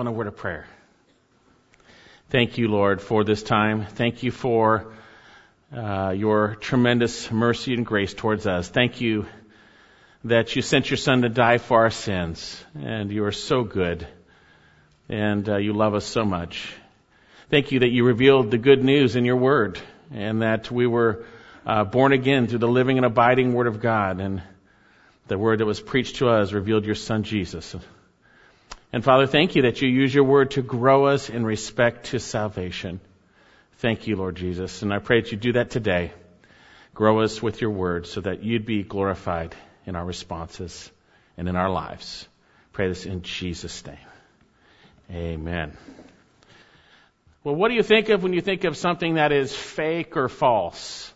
in a word of prayer. Thank you, Lord, for this time. Thank you for uh, your tremendous mercy and grace towards us. Thank you that you sent your Son to die for our sins, and you are so good, and uh, you love us so much. Thank you that you revealed the good news in your Word, and that we were uh, born again through the living and abiding Word of God, and the Word that was preached to us revealed your Son Jesus. And Father, thank you that you use your word to grow us in respect to salvation. Thank you, Lord Jesus. And I pray that you do that today. Grow us with your word so that you'd be glorified in our responses and in our lives. Pray this in Jesus' name. Amen. Well, what do you think of when you think of something that is fake or false?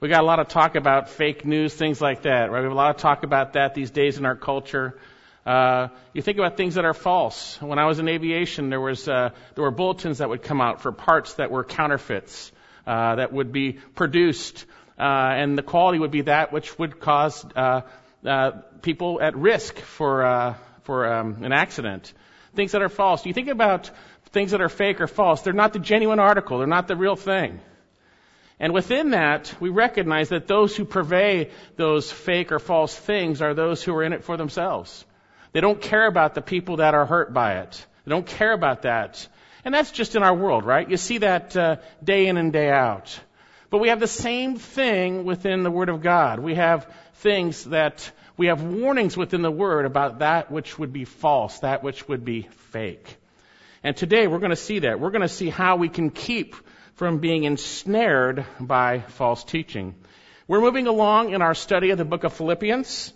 We got a lot of talk about fake news, things like that, right? We have a lot of talk about that these days in our culture. Uh, you think about things that are false. When I was in aviation, there was uh, there were bulletins that would come out for parts that were counterfeits uh, that would be produced, uh, and the quality would be that which would cause uh, uh, people at risk for uh, for um, an accident. Things that are false. You think about things that are fake or false. They're not the genuine article. They're not the real thing. And within that, we recognize that those who purvey those fake or false things are those who are in it for themselves. They don't care about the people that are hurt by it. They don't care about that. And that's just in our world, right? You see that uh, day in and day out. But we have the same thing within the Word of God. We have things that, we have warnings within the Word about that which would be false, that which would be fake. And today we're going to see that. We're going to see how we can keep from being ensnared by false teaching. We're moving along in our study of the book of Philippians.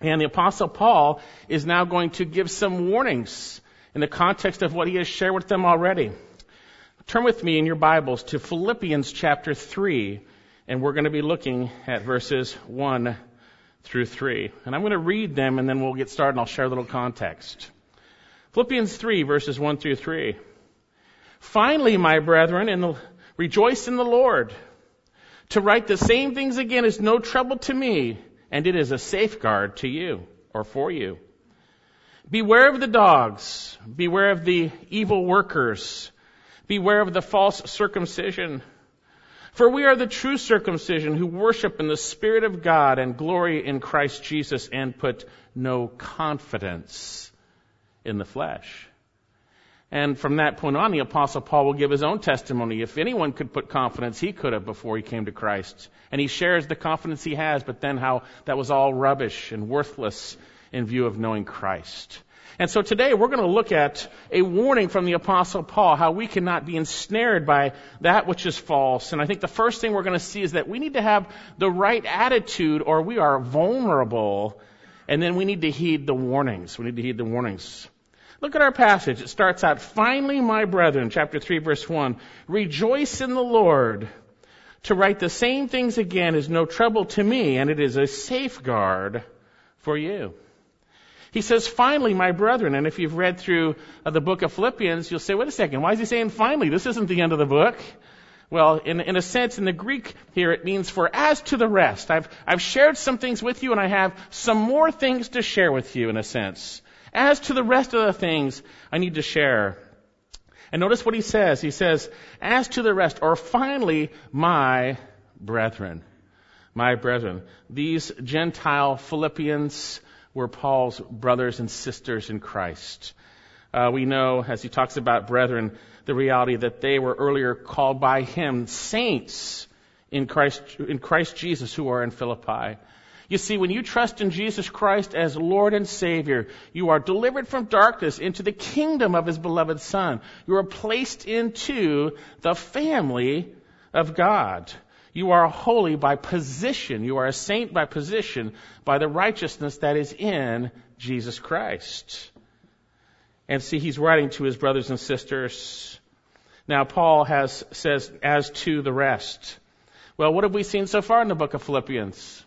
And the apostle Paul is now going to give some warnings in the context of what he has shared with them already. Turn with me in your Bibles to Philippians chapter 3, and we're going to be looking at verses 1 through 3. And I'm going to read them and then we'll get started and I'll share a little context. Philippians 3 verses 1 through 3. Finally, my brethren, in the, rejoice in the Lord. To write the same things again is no trouble to me and it is a safeguard to you or for you. Beware of the dogs. Beware of the evil workers. Beware of the false circumcision. For we are the true circumcision who worship in the Spirit of God and glory in Christ Jesus and put no confidence in the flesh. And from that point on, the apostle Paul will give his own testimony. If anyone could put confidence, he could have before he came to Christ. And he shares the confidence he has, but then how that was all rubbish and worthless in view of knowing Christ. And so today we're going to look at a warning from the apostle Paul, how we cannot be ensnared by that which is false. And I think the first thing we're going to see is that we need to have the right attitude or we are vulnerable. And then we need to heed the warnings. We need to heed the warnings. Look at our passage. It starts out, finally, my brethren, chapter 3, verse 1, rejoice in the Lord. To write the same things again is no trouble to me, and it is a safeguard for you. He says, finally, my brethren, and if you've read through uh, the book of Philippians, you'll say, wait a second, why is he saying finally? This isn't the end of the book. Well, in, in a sense, in the Greek here, it means for as to the rest. I've, I've shared some things with you, and I have some more things to share with you, in a sense. As to the rest of the things I need to share. And notice what he says. He says, as to the rest, or finally, my brethren. My brethren. These Gentile Philippians were Paul's brothers and sisters in Christ. Uh, we know, as he talks about brethren, the reality that they were earlier called by him saints in Christ, in Christ Jesus who are in Philippi. You see, when you trust in Jesus Christ as Lord and Savior, you are delivered from darkness into the kingdom of His beloved Son. You are placed into the family of God. You are holy by position. You are a saint by position by the righteousness that is in Jesus Christ. And see, he's writing to his brothers and sisters. Now, Paul has, says, as to the rest. Well, what have we seen so far in the book of Philippians?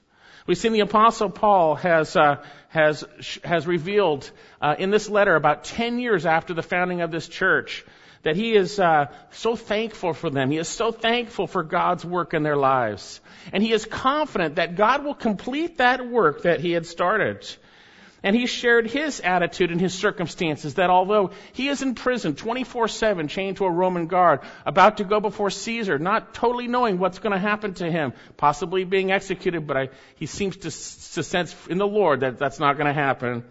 We've seen the apostle Paul has, uh, has, has revealed uh, in this letter about 10 years after the founding of this church that he is uh, so thankful for them. He is so thankful for God's work in their lives. And he is confident that God will complete that work that he had started. And he shared his attitude and his circumstances that although he is in prison 24-7, chained to a Roman guard, about to go before Caesar, not totally knowing what's going to happen to him, possibly being executed, but I, he seems to, to sense in the Lord that that's not going to happen.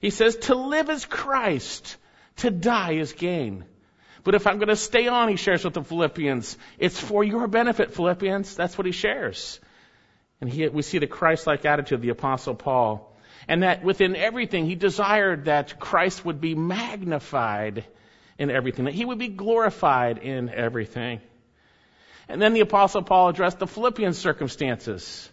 He says, to live is Christ, to die is gain. But if I'm going to stay on, he shares with the Philippians, it's for your benefit, Philippians. That's what he shares. And he, we see the Christ-like attitude of the apostle Paul and that within everything he desired that Christ would be magnified in everything, that he would be glorified in everything. And then the apostle Paul addressed the Philippian circumstances.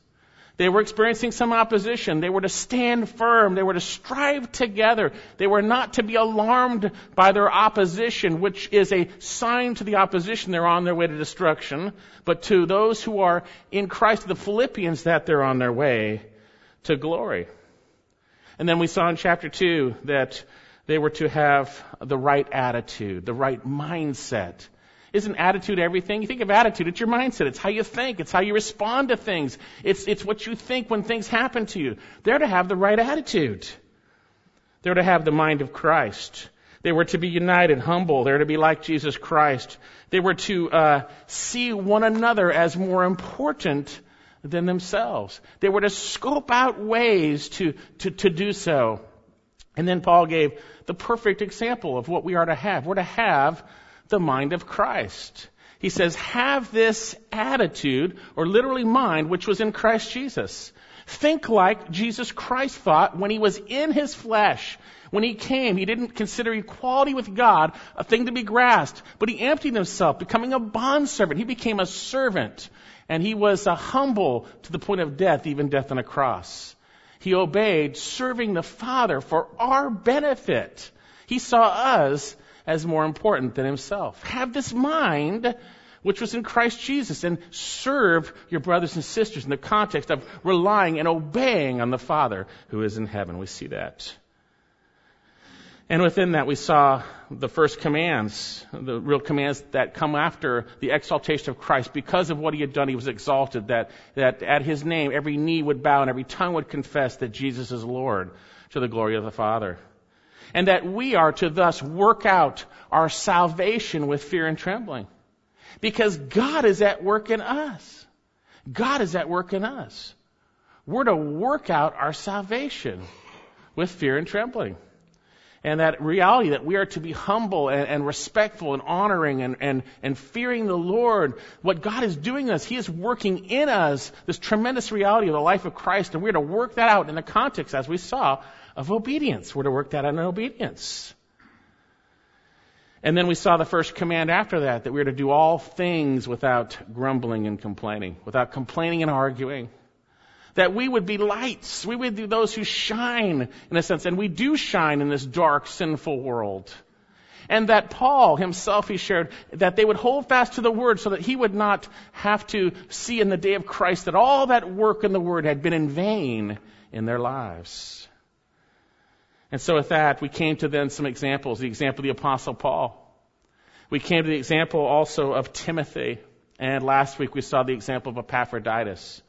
They were experiencing some opposition. They were to stand firm. They were to strive together. They were not to be alarmed by their opposition, which is a sign to the opposition they're on their way to destruction, but to those who are in Christ, the Philippians, that they're on their way to glory. And then we saw in chapter 2 that they were to have the right attitude, the right mindset. Isn't attitude everything? You think of attitude, it's your mindset. It's how you think. It's how you respond to things. It's, it's what you think when things happen to you. They're to have the right attitude. They're to have the mind of Christ. They were to be united, humble. They're to be like Jesus Christ. They were to uh, see one another as more important than themselves. They were to scope out ways to, to, to do so. And then Paul gave the perfect example of what we are to have. We're to have the mind of Christ. He says, have this attitude, or literally mind, which was in Christ Jesus. Think like Jesus Christ thought when he was in his flesh. When he came, he didn't consider equality with God a thing to be grasped, but he emptied himself, becoming a bondservant. He became a servant and he was uh, humble to the point of death, even death on a cross. He obeyed, serving the Father for our benefit. He saw us as more important than himself. Have this mind which was in Christ Jesus and serve your brothers and sisters in the context of relying and obeying on the Father who is in heaven. We see that. And within that, we saw the first commands, the real commands that come after the exaltation of Christ. Because of what he had done, he was exalted, that, that at his name, every knee would bow and every tongue would confess that Jesus is Lord to the glory of the Father. And that we are to thus work out our salvation with fear and trembling. Because God is at work in us. God is at work in us. We're to work out our salvation with fear and trembling and that reality that we are to be humble and, and respectful and honoring and, and, and fearing the Lord. What God is doing in us, He is working in us this tremendous reality of the life of Christ, and we're to work that out in the context, as we saw, of obedience. We're to work that out in obedience. And then we saw the first command after that, that we're to do all things without grumbling and complaining, without complaining and arguing that we would be lights. We would be those who shine, in a sense, and we do shine in this dark, sinful world. And that Paul himself, he shared, that they would hold fast to the word so that he would not have to see in the day of Christ that all that work in the word had been in vain in their lives. And so with that, we came to then some examples. The example of the apostle Paul. We came to the example also of Timothy. And last week we saw the example of Epaphroditus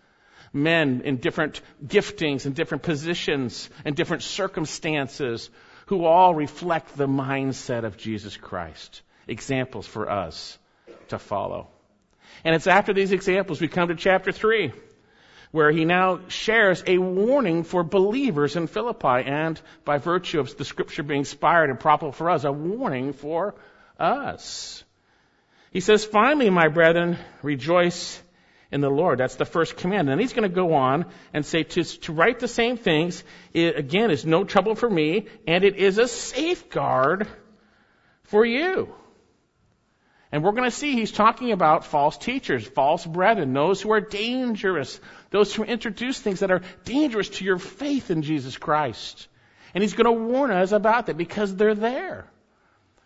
men in different giftings and different positions and different circumstances who all reflect the mindset of Jesus Christ. Examples for us to follow. And it's after these examples we come to chapter 3, where he now shares a warning for believers in Philippi, and by virtue of the scripture being inspired and proper for us, a warning for us. He says, Finally, my brethren, rejoice in the Lord. That's the first command. And he's going to go on and say to, to write the same things, it, again, is no trouble for me, and it is a safeguard for you. And we're going to see he's talking about false teachers, false brethren, those who are dangerous, those who introduce things that are dangerous to your faith in Jesus Christ. And he's going to warn us about that because they're there.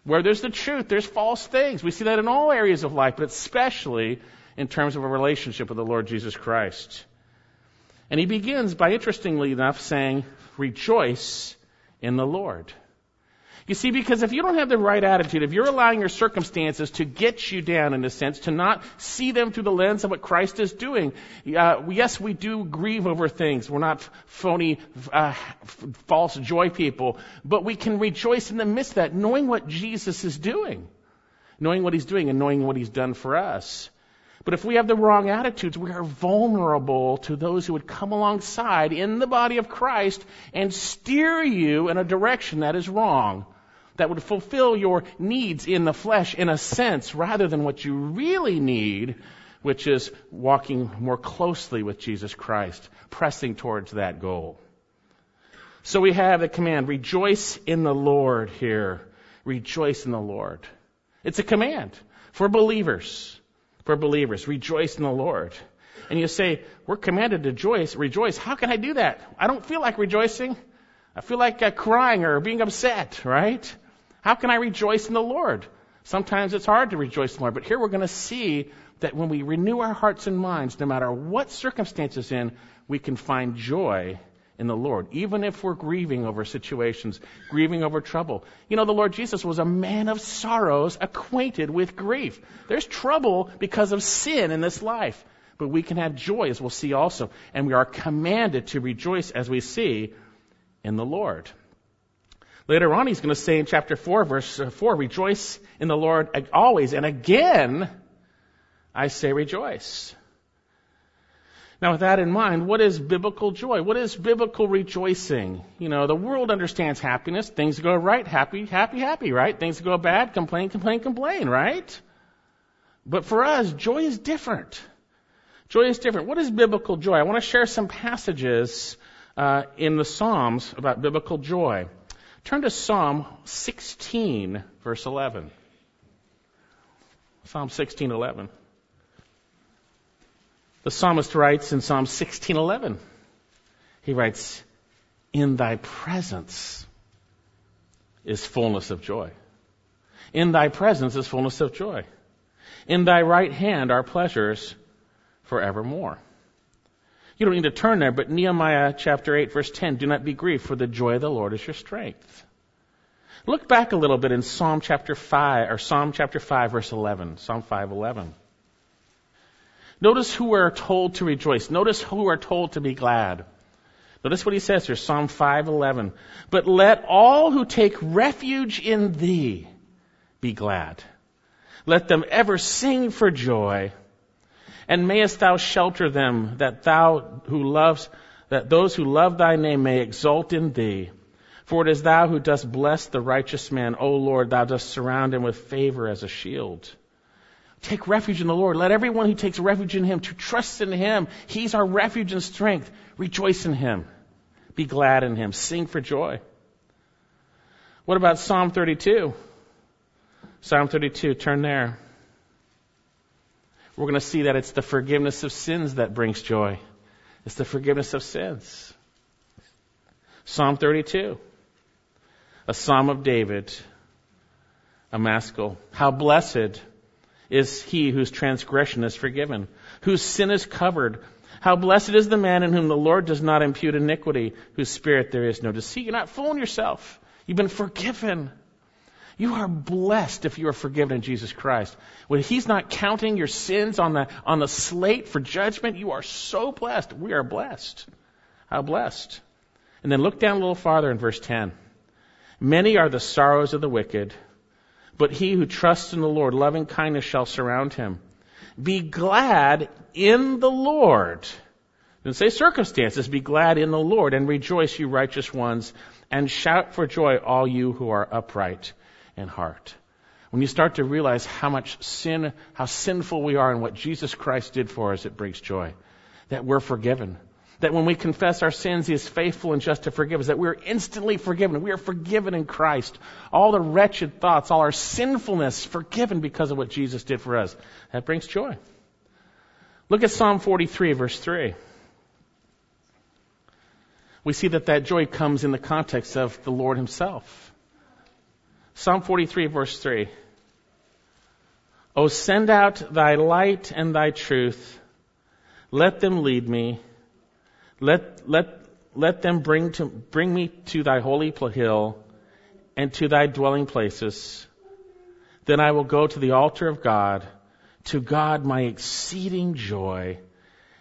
Where there's the truth, there's false things. We see that in all areas of life, but especially in terms of a relationship with the Lord Jesus Christ. And he begins by, interestingly enough, saying, Rejoice in the Lord. You see, because if you don't have the right attitude, if you're allowing your circumstances to get you down in a sense, to not see them through the lens of what Christ is doing, uh, yes, we do grieve over things. We're not phony, uh, false joy people, but we can rejoice in the midst of that, knowing what Jesus is doing, knowing what He's doing and knowing what He's done for us. But if we have the wrong attitudes, we are vulnerable to those who would come alongside in the body of Christ and steer you in a direction that is wrong that would fulfill your needs in the flesh in a sense rather than what you really need, which is walking more closely with Jesus Christ, pressing towards that goal. So we have the command, rejoice in the Lord here. Rejoice in the Lord. It's a command for believers. For believers. Rejoice in the Lord. And you say, we're commanded to rejoice, rejoice. How can I do that? I don't feel like rejoicing. I feel like uh, crying or being upset, right? How can I rejoice in the Lord? Sometimes it's hard to rejoice in the Lord, but here we're going to see that when we renew our hearts and minds, no matter what circumstances in, we can find joy in the Lord, even if we're grieving over situations, grieving over trouble. You know, the Lord Jesus was a man of sorrows, acquainted with grief. There's trouble because of sin in this life, but we can have joy, as we'll see also, and we are commanded to rejoice as we see in the Lord. Later on, he's going to say in chapter 4, verse uh, 4, rejoice in the Lord always. And again, I say rejoice. Now, with that in mind, what is biblical joy? What is biblical rejoicing? You know, the world understands happiness. Things go right, happy, happy, happy, right? Things go bad, complain, complain, complain, right? But for us, joy is different. Joy is different. What is biblical joy? I want to share some passages uh, in the Psalms about biblical joy. Turn to Psalm 16, verse 11. Psalm 16, 11. The psalmist writes in Psalm 16:11. He writes, "In thy presence is fullness of joy. In thy presence is fullness of joy. In thy right hand are pleasures forevermore." You don't need to turn there, but Nehemiah chapter 8 verse 10, do not be grieved, for the joy of the Lord is your strength. Look back a little bit in Psalm chapter 5, or Psalm chapter 5 verse 11, Psalm 5:11. Notice who are told to rejoice. Notice who are told to be glad. Notice what he says here, Psalm 5:11. But let all who take refuge in thee be glad. Let them ever sing for joy. And mayest thou shelter them that thou who loves, that those who love thy name may exult in thee. For it is thou who dost bless the righteous man. O Lord, thou dost surround him with favor as a shield. Take refuge in the Lord. Let everyone who takes refuge in Him to trust in Him. He's our refuge and strength. Rejoice in Him. Be glad in Him. Sing for joy. What about Psalm 32? Psalm 32, turn there. We're going to see that it's the forgiveness of sins that brings joy. It's the forgiveness of sins. Psalm 32, a psalm of David, a maskil. How blessed is he whose transgression is forgiven, whose sin is covered. How blessed is the man in whom the Lord does not impute iniquity, whose spirit there is no deceit. You're not fooling yourself. You've been forgiven. You are blessed if you are forgiven in Jesus Christ. When He's not counting your sins on the, on the slate for judgment, you are so blessed. We are blessed. How blessed. And then look down a little farther in verse 10. Many are the sorrows of the wicked, but he who trusts in the Lord, loving kindness shall surround him. Be glad in the Lord. Don't say circumstances. Be glad in the Lord and rejoice, you righteous ones, and shout for joy, all you who are upright in heart. When you start to realize how much sin, how sinful we are and what Jesus Christ did for us, it brings joy. That we're forgiven that when we confess our sins, He is faithful and just to forgive us, that we are instantly forgiven. We are forgiven in Christ. All the wretched thoughts, all our sinfulness, forgiven because of what Jesus did for us. That brings joy. Look at Psalm 43, verse 3. We see that that joy comes in the context of the Lord Himself. Psalm 43, verse 3. O send out thy light and thy truth. Let them lead me let, let, let them bring, to, bring me to thy holy hill and to thy dwelling places. Then I will go to the altar of God, to God my exceeding joy,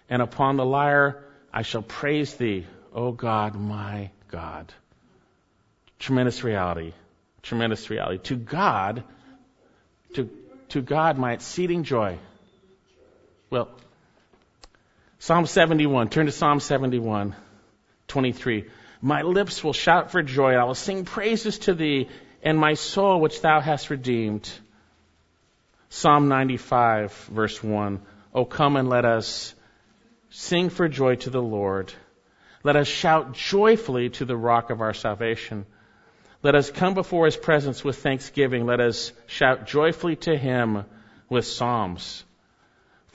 and upon the lyre I shall praise thee, O God, my God. Tremendous reality. Tremendous reality. To God, to, to God my exceeding joy. Well, Psalm 71. Turn to Psalm 71, 23. My lips will shout for joy. And I will sing praises to thee and my soul which thou hast redeemed. Psalm 95, verse 1. Oh, come and let us sing for joy to the Lord. Let us shout joyfully to the rock of our salvation. Let us come before his presence with thanksgiving. Let us shout joyfully to him with psalms.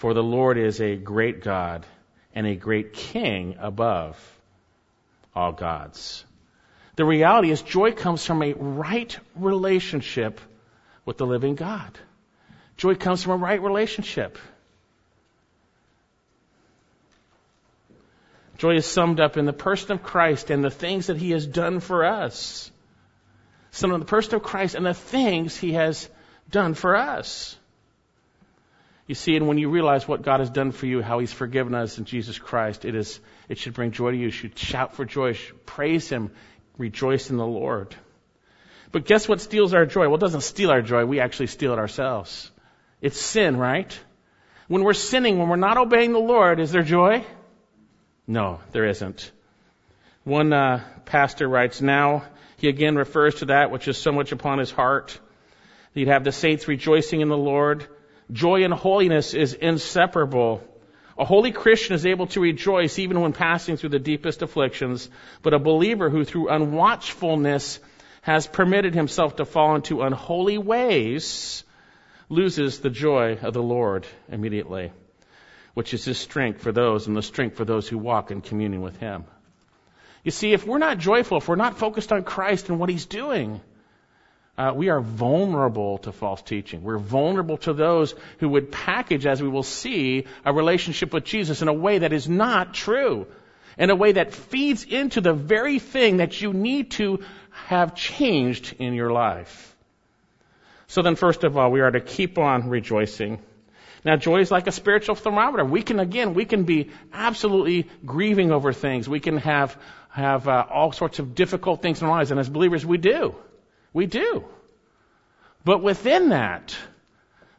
For the Lord is a great God and a great King above all gods. The reality is joy comes from a right relationship with the living God. Joy comes from a right relationship. Joy is summed up in the person of Christ and the things that He has done for us. Summed in the person of Christ and the things He has done for us. You see, and when you realize what God has done for you, how He's forgiven us in Jesus Christ, it is, it should bring joy to you. You should shout for joy, praise Him, rejoice in the Lord. But guess what steals our joy? Well, it doesn't steal our joy. We actually steal it ourselves. It's sin, right? When we're sinning, when we're not obeying the Lord, is there joy? No, there isn't. One uh, pastor writes, now he again refers to that which is so much upon his heart. He'd have the saints rejoicing in the Lord. Joy and holiness is inseparable. A holy Christian is able to rejoice even when passing through the deepest afflictions, but a believer who through unwatchfulness has permitted himself to fall into unholy ways loses the joy of the Lord immediately, which is his strength for those and the strength for those who walk in communion with him. You see, if we're not joyful, if we're not focused on Christ and what he's doing, uh, we are vulnerable to false teaching. We're vulnerable to those who would package, as we will see, a relationship with Jesus in a way that is not true, in a way that feeds into the very thing that you need to have changed in your life. So then, first of all, we are to keep on rejoicing. Now, joy is like a spiritual thermometer. We can, again, we can be absolutely grieving over things. We can have, have uh, all sorts of difficult things in our lives, and as believers, we do. We do. But within that,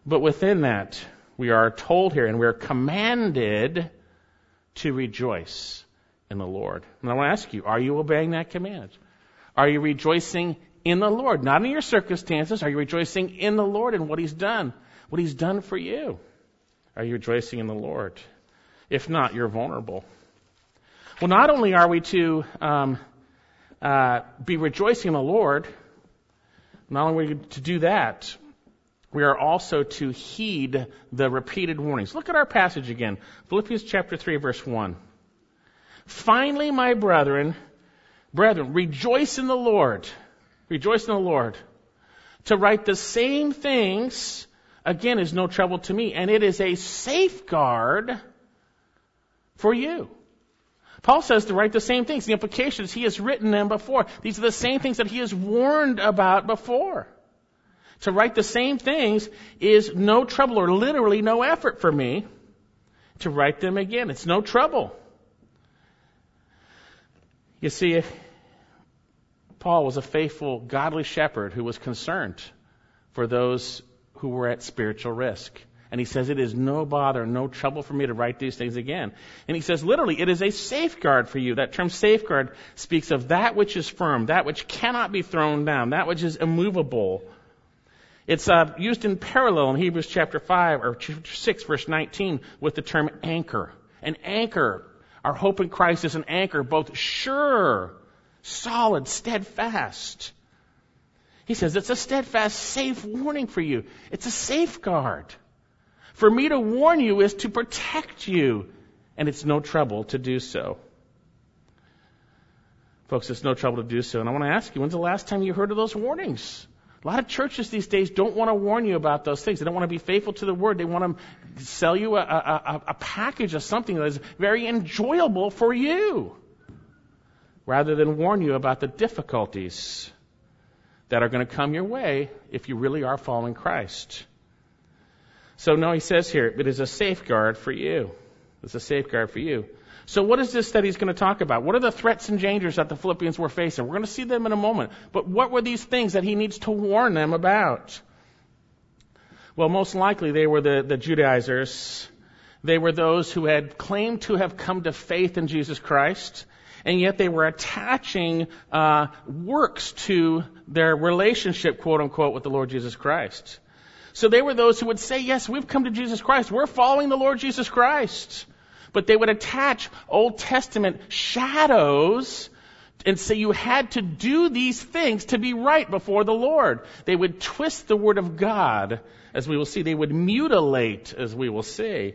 but within that, we are told here and we're commanded to rejoice in the Lord. And I want to ask you, are you obeying that command? Are you rejoicing in the Lord? Not in your circumstances. Are you rejoicing in the Lord and what He's done? What He's done for you? Are you rejoicing in the Lord? If not, you're vulnerable. Well, not only are we to um, uh, be rejoicing in the Lord, not only to do that, we are also to heed the repeated warnings. Look at our passage again. Philippians chapter 3 verse 1. Finally, my brethren, brethren, rejoice in the Lord. Rejoice in the Lord. To write the same things, again, is no trouble to me, and it is a safeguard for you. Paul says to write the same things. The implications, he has written them before. These are the same things that he has warned about before. To write the same things is no trouble or literally no effort for me to write them again. It's no trouble. You see, Paul was a faithful, godly shepherd who was concerned for those who were at spiritual risk. And he says, It is no bother, no trouble for me to write these things again. And he says, literally, it is a safeguard for you. That term safeguard speaks of that which is firm, that which cannot be thrown down, that which is immovable. It's uh, used in parallel in Hebrews chapter 5 or chapter 6, verse 19, with the term anchor. An anchor, our hope in Christ is an anchor, both sure, solid, steadfast. He says it's a steadfast, safe warning for you. It's a safeguard. For me to warn you is to protect you, and it's no trouble to do so. Folks, it's no trouble to do so. And I want to ask you, when's the last time you heard of those warnings? A lot of churches these days don't want to warn you about those things. They don't want to be faithful to the word. They want to sell you a, a, a package of something that is very enjoyable for you, rather than warn you about the difficulties that are going to come your way if you really are following Christ. So now he says here, it is a safeguard for you. It's a safeguard for you. So what is this that he's going to talk about? What are the threats and dangers that the Philippians were facing? We're going to see them in a moment. But what were these things that he needs to warn them about? Well, most likely they were the, the Judaizers. They were those who had claimed to have come to faith in Jesus Christ, and yet they were attaching uh, works to their relationship, quote unquote, with the Lord Jesus Christ. So they were those who would say, yes, we've come to Jesus Christ. We're following the Lord Jesus Christ. But they would attach Old Testament shadows and say you had to do these things to be right before the Lord. They would twist the Word of God, as we will see. They would mutilate, as we will see.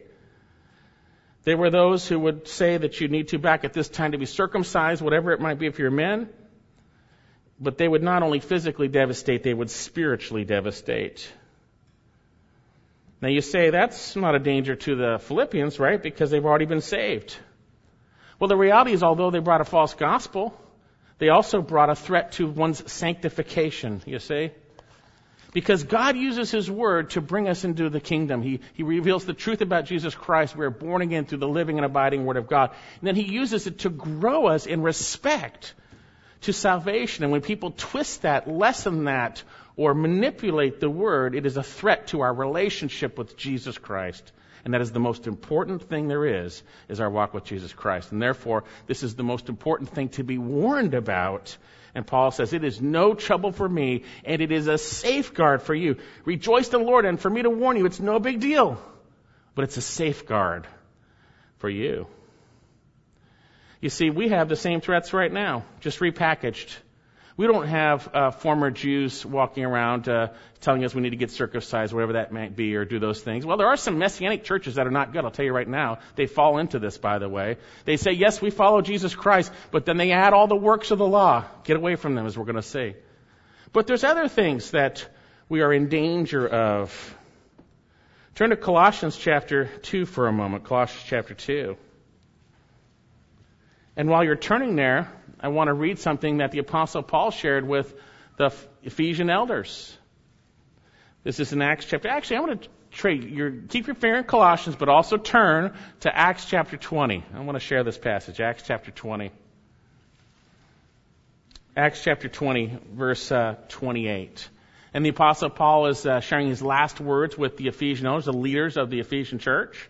They were those who would say that you need to back at this time to be circumcised, whatever it might be if you're men. But they would not only physically devastate, they would spiritually devastate. Now you say that's not a danger to the Philippians, right? Because they've already been saved. Well, the reality is, although they brought a false gospel, they also brought a threat to one's sanctification, you see? Because God uses His Word to bring us into the kingdom. He, he reveals the truth about Jesus Christ. We are born again through the living and abiding Word of God. And then He uses it to grow us in respect to salvation. And when people twist that, lessen that, or manipulate the word, it is a threat to our relationship with Jesus Christ. And that is the most important thing there is, is our walk with Jesus Christ. And therefore, this is the most important thing to be warned about. And Paul says, it is no trouble for me, and it is a safeguard for you. Rejoice in the Lord, and for me to warn you, it's no big deal. But it's a safeguard for you. You see, we have the same threats right now, just repackaged. We don't have uh, former Jews walking around uh, telling us we need to get circumcised, whatever that might be, or do those things. Well, there are some messianic churches that are not good. I'll tell you right now. They fall into this, by the way. They say, yes, we follow Jesus Christ, but then they add all the works of the law. Get away from them, as we're going to see. But there's other things that we are in danger of. Turn to Colossians chapter 2 for a moment. Colossians chapter 2. And while you're turning there, I want to read something that the Apostle Paul shared with the Ephesian elders. This is in Acts chapter. Actually, I want to trade your keep your finger in Colossians, but also turn to Acts chapter 20. I want to share this passage, Acts chapter 20. Acts chapter 20, verse uh, 28. And the Apostle Paul is uh, sharing his last words with the Ephesian elders, the leaders of the Ephesian church.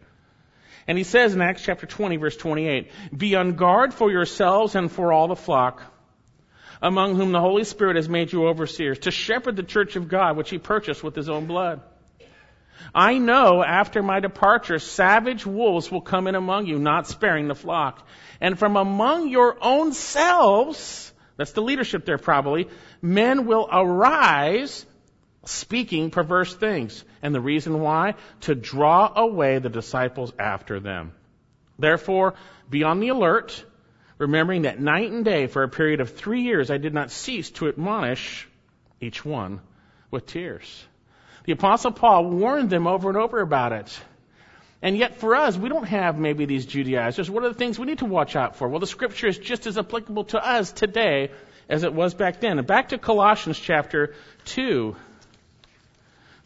And he says in Acts chapter 20 verse 28, Be on guard for yourselves and for all the flock, among whom the Holy Spirit has made you overseers, to shepherd the church of God, which he purchased with his own blood. I know after my departure, savage wolves will come in among you, not sparing the flock. And from among your own selves, that's the leadership there probably, men will arise speaking perverse things. And the reason why? To draw away the disciples after them. Therefore, be on the alert, remembering that night and day for a period of three years I did not cease to admonish each one with tears. The apostle Paul warned them over and over about it. And yet for us, we don't have maybe these Judaizers. What are the things we need to watch out for? Well, the scripture is just as applicable to us today as it was back then. And back to Colossians chapter 2.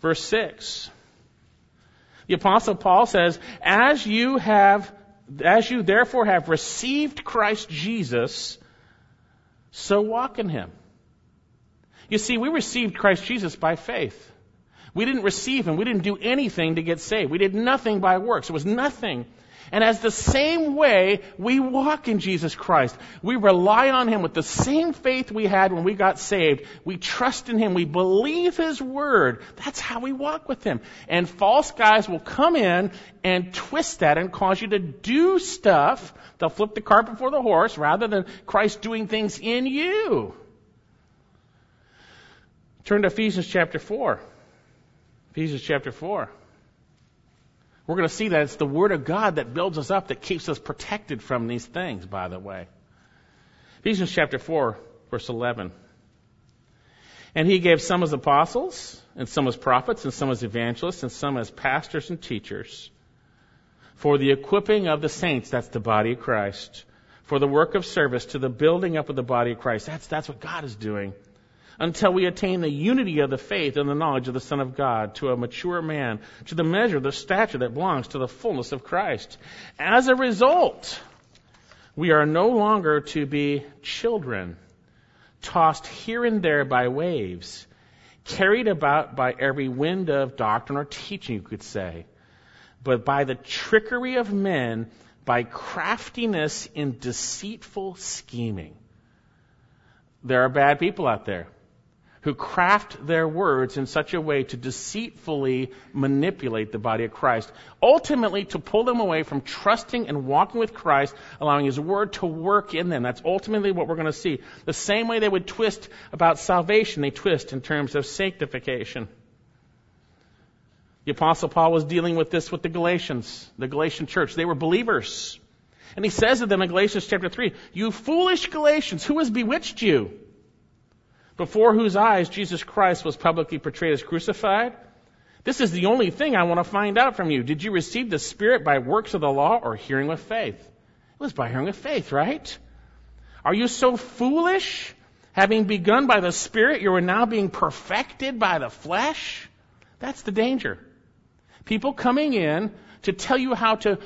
Verse 6. The apostle Paul says, as you have, as you therefore have received Christ Jesus, so walk in him. You see, we received Christ Jesus by faith. We didn't receive him. We didn't do anything to get saved. We did nothing by works. It was nothing and as the same way we walk in Jesus Christ, we rely on Him with the same faith we had when we got saved. We trust in Him. We believe His Word. That's how we walk with Him. And false guys will come in and twist that and cause you to do stuff. They'll flip the cart before the horse rather than Christ doing things in you. Turn to Ephesians chapter 4. Ephesians chapter 4. We're going to see that it's the Word of God that builds us up, that keeps us protected from these things, by the way. Ephesians chapter 4, verse 11. And he gave some as apostles, and some as prophets, and some as evangelists, and some as pastors and teachers, for the equipping of the saints, that's the body of Christ, for the work of service to the building up of the body of Christ. That's, that's what God is doing until we attain the unity of the faith and the knowledge of the Son of God to a mature man, to the measure of the stature that belongs to the fullness of Christ. As a result, we are no longer to be children, tossed here and there by waves, carried about by every wind of doctrine or teaching, you could say, but by the trickery of men, by craftiness in deceitful scheming. There are bad people out there who craft their words in such a way to deceitfully manipulate the body of Christ, ultimately to pull them away from trusting and walking with Christ, allowing His Word to work in them. That's ultimately what we're going to see. The same way they would twist about salvation, they twist in terms of sanctification. The Apostle Paul was dealing with this with the Galatians, the Galatian church. They were believers. And he says to them in Galatians chapter 3, You foolish Galatians, who has bewitched you? Before whose eyes Jesus Christ was publicly portrayed as crucified? This is the only thing I want to find out from you. Did you receive the Spirit by works of the law or hearing with faith? It was by hearing with faith, right? Are you so foolish? Having begun by the Spirit, you are now being perfected by the flesh? That's the danger. People coming in to tell you how to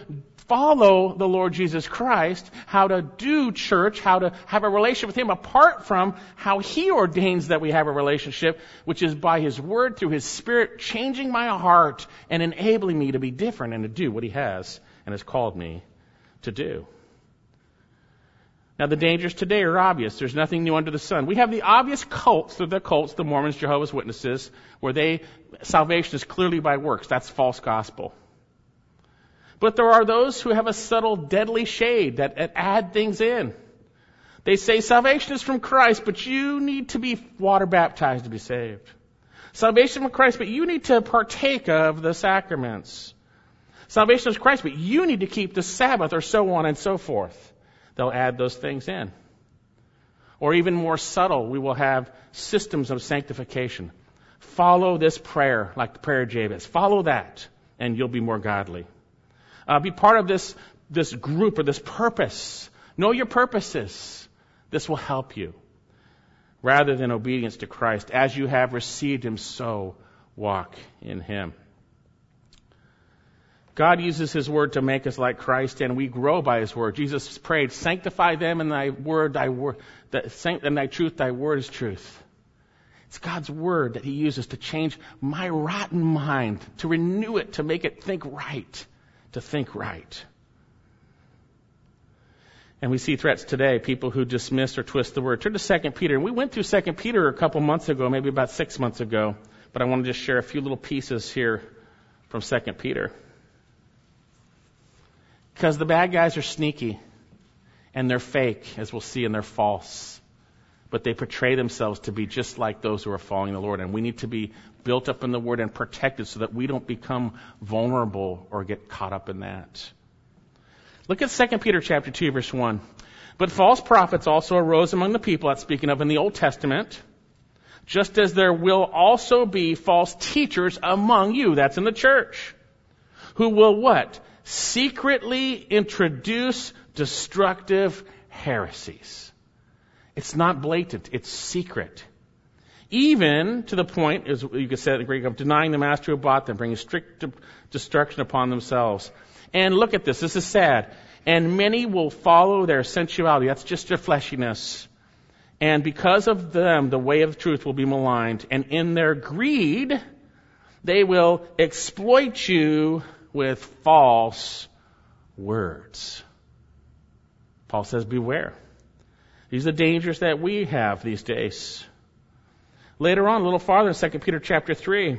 follow the Lord Jesus Christ, how to do church, how to have a relationship with Him apart from how He ordains that we have a relationship, which is by His Word through His Spirit changing my heart and enabling me to be different and to do what He has and has called me to do. Now the dangers today are obvious. There's nothing new under the sun. We have the obvious cults, the cults, the Mormons, Jehovah's Witnesses, where they, salvation is clearly by works. That's false gospel. But there are those who have a subtle, deadly shade that add things in. They say salvation is from Christ, but you need to be water baptized to be saved. Salvation from Christ, but you need to partake of the sacraments. Salvation is Christ, but you need to keep the Sabbath, or so on and so forth. They'll add those things in. Or even more subtle, we will have systems of sanctification. Follow this prayer, like the prayer of Jabez. Follow that, and you'll be more godly. Uh, be part of this, this group or this purpose. Know your purposes. This will help you. Rather than obedience to Christ, as you have received Him, so walk in Him. God uses His Word to make us like Christ, and we grow by His Word. Jesus prayed, "Sanctify them in Thy Word, Thy Word, and Thy truth. Thy Word is truth." It's God's Word that He uses to change my rotten mind, to renew it, to make it think right to think right. And we see threats today, people who dismiss or twist the word. Turn to 2 Peter. And we went through 2 Peter a couple months ago, maybe about six months ago, but I want to just share a few little pieces here from 2 Peter. Because the bad guys are sneaky, and they're fake, as we'll see, and they're false. But they portray themselves to be just like those who are following the Lord, and we need to be built up in the Word and protected so that we don't become vulnerable or get caught up in that. Look at 2 Peter chapter 2 verse 1. But false prophets also arose among the people, that's speaking of in the Old Testament, just as there will also be false teachers among you, that's in the church, who will what? Secretly introduce destructive heresies. It's not blatant, it's secret even to the point, as you could say in Greek, of denying the master who bought them, bringing strict destruction upon themselves. And look at this. This is sad. And many will follow their sensuality. That's just their fleshiness. And because of them, the way of truth will be maligned. And in their greed, they will exploit you with false words. Paul says, beware. These are the dangers that we have these days. Later on, a little farther in 2 Peter chapter 3,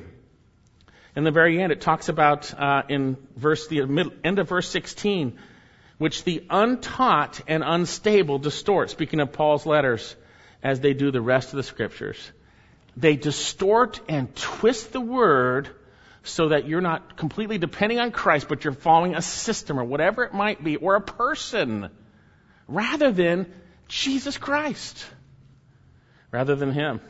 in the very end, it talks about uh, in verse the middle, end of verse 16, which the untaught and unstable distort. Speaking of Paul's letters, as they do the rest of the scriptures, they distort and twist the word so that you're not completely depending on Christ, but you're following a system or whatever it might be, or a person, rather than Jesus Christ, rather than Him.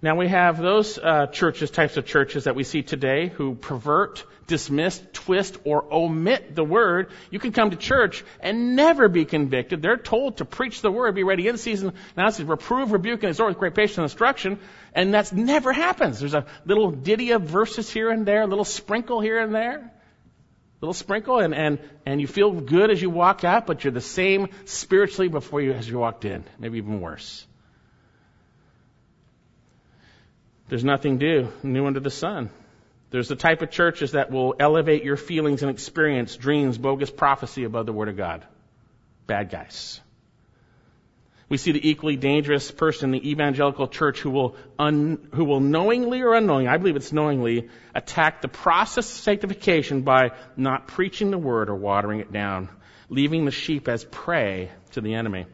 Now we have those uh, churches, types of churches that we see today who pervert, dismiss, twist, or omit the word. You can come to church and never be convicted. They're told to preach the word, be ready in season, now it's reprove, rebuke, and exhort with great patience and instruction, and that's never happens. There's a little ditty of verses here and there, a little sprinkle here and there, little sprinkle, and, and, and you feel good as you walk out, but you're the same spiritually before you as you walked in, maybe even worse. There's nothing new, new under the sun. There's the type of churches that will elevate your feelings and experience, dreams, bogus prophecy above the Word of God. Bad guys. We see the equally dangerous person in the evangelical church who will, un, who will knowingly or unknowingly, I believe it's knowingly, attack the process of sanctification by not preaching the word or watering it down, leaving the sheep as prey to the enemy.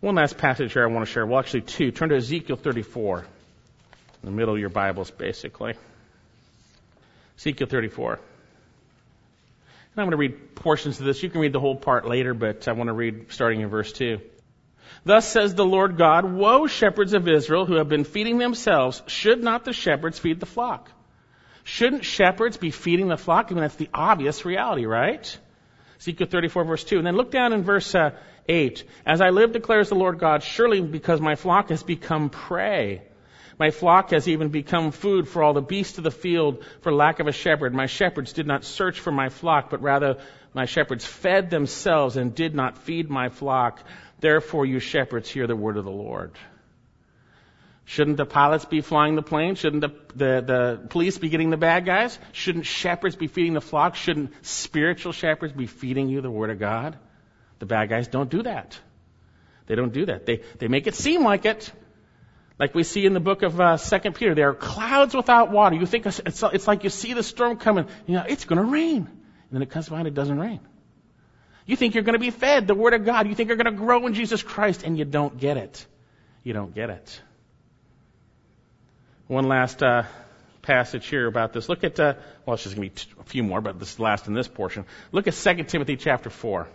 One last passage here I want to share. Well, actually two. Turn to Ezekiel 34 in the middle of your Bibles, basically. Ezekiel 34. And I'm going to read portions of this. You can read the whole part later, but I want to read starting in verse 2. Thus says the Lord God, Woe, shepherds of Israel who have been feeding themselves. Should not the shepherds feed the flock? Shouldn't shepherds be feeding the flock? I mean, that's the obvious reality, right? Ezekiel 34 verse 2. And then look down in verse uh, 8. As I live, declares the Lord God, surely because my flock has become prey my flock has even become food for all the beasts of the field for lack of a shepherd. My shepherds did not search for my flock, but rather my shepherds fed themselves and did not feed my flock. Therefore, you shepherds, hear the word of the Lord. Shouldn't the pilots be flying the plane? Shouldn't the, the, the police be getting the bad guys? Shouldn't shepherds be feeding the flock? Shouldn't spiritual shepherds be feeding you the word of God? The bad guys don't do that. They don't do that. They, they make it seem like it. Like we see in the book of uh, Second Peter, there are clouds without water. You think it's, it's like you see the storm coming. You know, it's going to rain, and then it comes by and it doesn't rain. You think you're going to be fed the Word of God. You think you're going to grow in Jesus Christ, and you don't get it. You don't get it. One last uh, passage here about this. Look at, uh, well, it's just going to be a few more, but this is last in this portion. Look at 2 Timothy chapter 4.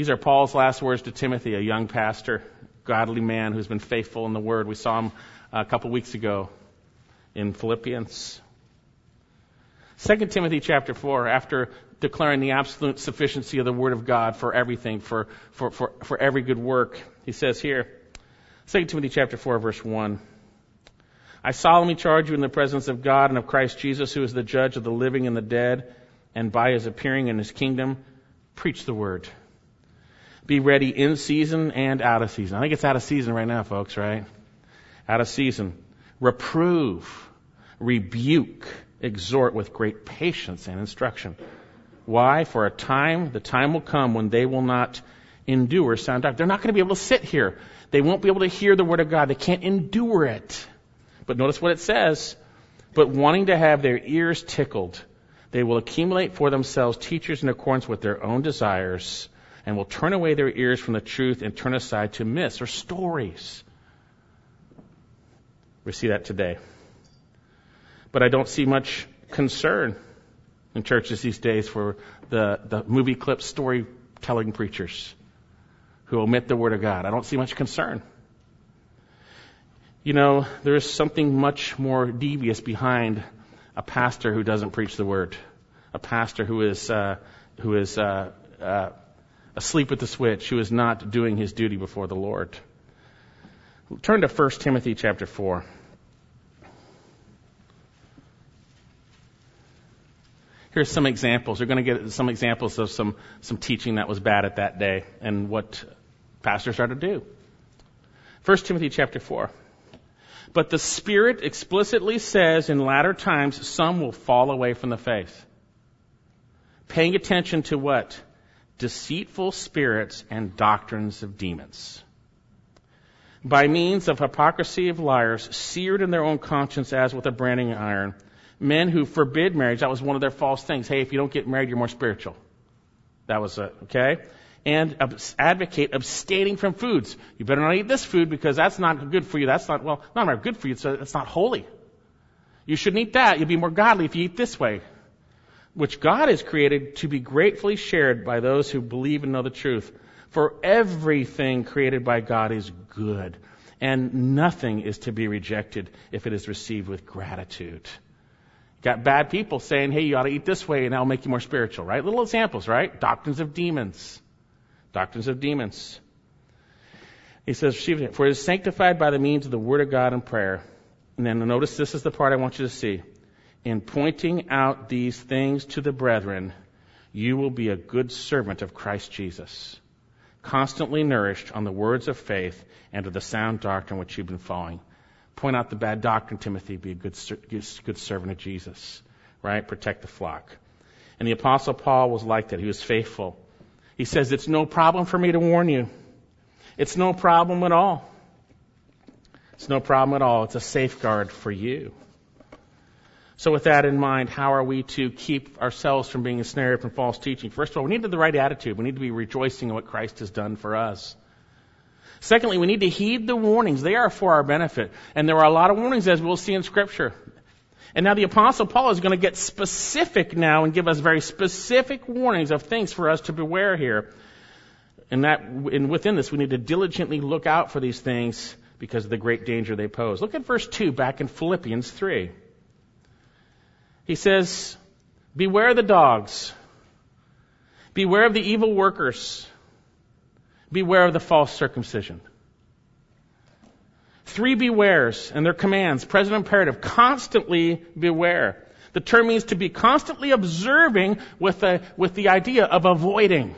These are Paul's last words to Timothy, a young pastor, godly man who's been faithful in the word. We saw him a couple weeks ago in Philippians. 2 Timothy chapter 4, after declaring the absolute sufficiency of the Word of God for everything, for, for, for, for every good work, he says here, 2 Timothy chapter 4, verse 1. I solemnly charge you in the presence of God and of Christ Jesus, who is the judge of the living and the dead, and by his appearing in his kingdom, preach the word. Be ready in season and out of season. I think it's out of season right now, folks, right? Out of season. Reprove, rebuke, exhort with great patience and instruction. Why? For a time, the time will come when they will not endure sound doctrine. They're not going to be able to sit here. They won't be able to hear the word of God. They can't endure it. But notice what it says. But wanting to have their ears tickled, they will accumulate for themselves teachers in accordance with their own desires and will turn away their ears from the truth and turn aside to myths or stories. We see that today. But I don't see much concern in churches these days for the, the movie clip storytelling preachers who omit the Word of God. I don't see much concern. You know, there is something much more devious behind a pastor who doesn't preach the Word, a pastor who is uh, who is uh, uh, asleep at the switch, who is not doing his duty before the Lord. Turn to 1 Timothy chapter 4. Here's some examples. You're going to get some examples of some, some teaching that was bad at that day and what pastors are to do. 1 Timothy chapter 4. But the Spirit explicitly says in latter times some will fall away from the faith. Paying attention to what? Deceitful spirits and doctrines of demons. By means of hypocrisy of liars, seared in their own conscience as with a branding iron, men who forbid marriage, that was one of their false things. Hey, if you don't get married, you're more spiritual. That was it, okay? And advocate abstaining from foods. You better not eat this food because that's not good for you. That's not, well, not good for you, so it's not holy. You shouldn't eat that. You'll be more godly if you eat this way which God has created to be gratefully shared by those who believe and know the truth. For everything created by God is good, and nothing is to be rejected if it is received with gratitude. Got bad people saying, hey, you ought to eat this way and that'll make you more spiritual, right? Little examples, right? Doctrines of demons. Doctrines of demons. He says, for it is sanctified by the means of the Word of God and prayer. And then notice this is the part I want you to see. In pointing out these things to the brethren, you will be a good servant of Christ Jesus, constantly nourished on the words of faith and of the sound doctrine which you've been following. Point out the bad doctrine, Timothy. Be a good, good servant of Jesus, right? Protect the flock. And the apostle Paul was like that. He was faithful. He says, it's no problem for me to warn you. It's no problem at all. It's no problem at all. It's a safeguard for you. So with that in mind, how are we to keep ourselves from being ensnared from false teaching? First of all, we need the right attitude. We need to be rejoicing in what Christ has done for us. Secondly, we need to heed the warnings. They are for our benefit. And there are a lot of warnings as we'll see in scripture. And now the apostle Paul is going to get specific now and give us very specific warnings of things for us to beware here. And that, and within this, we need to diligently look out for these things because of the great danger they pose. Look at verse 2 back in Philippians 3. He says, Beware the dogs. Beware of the evil workers. Beware of the false circumcision. Three bewares and their commands, present imperative, constantly beware. The term means to be constantly observing with the, with the idea of avoiding.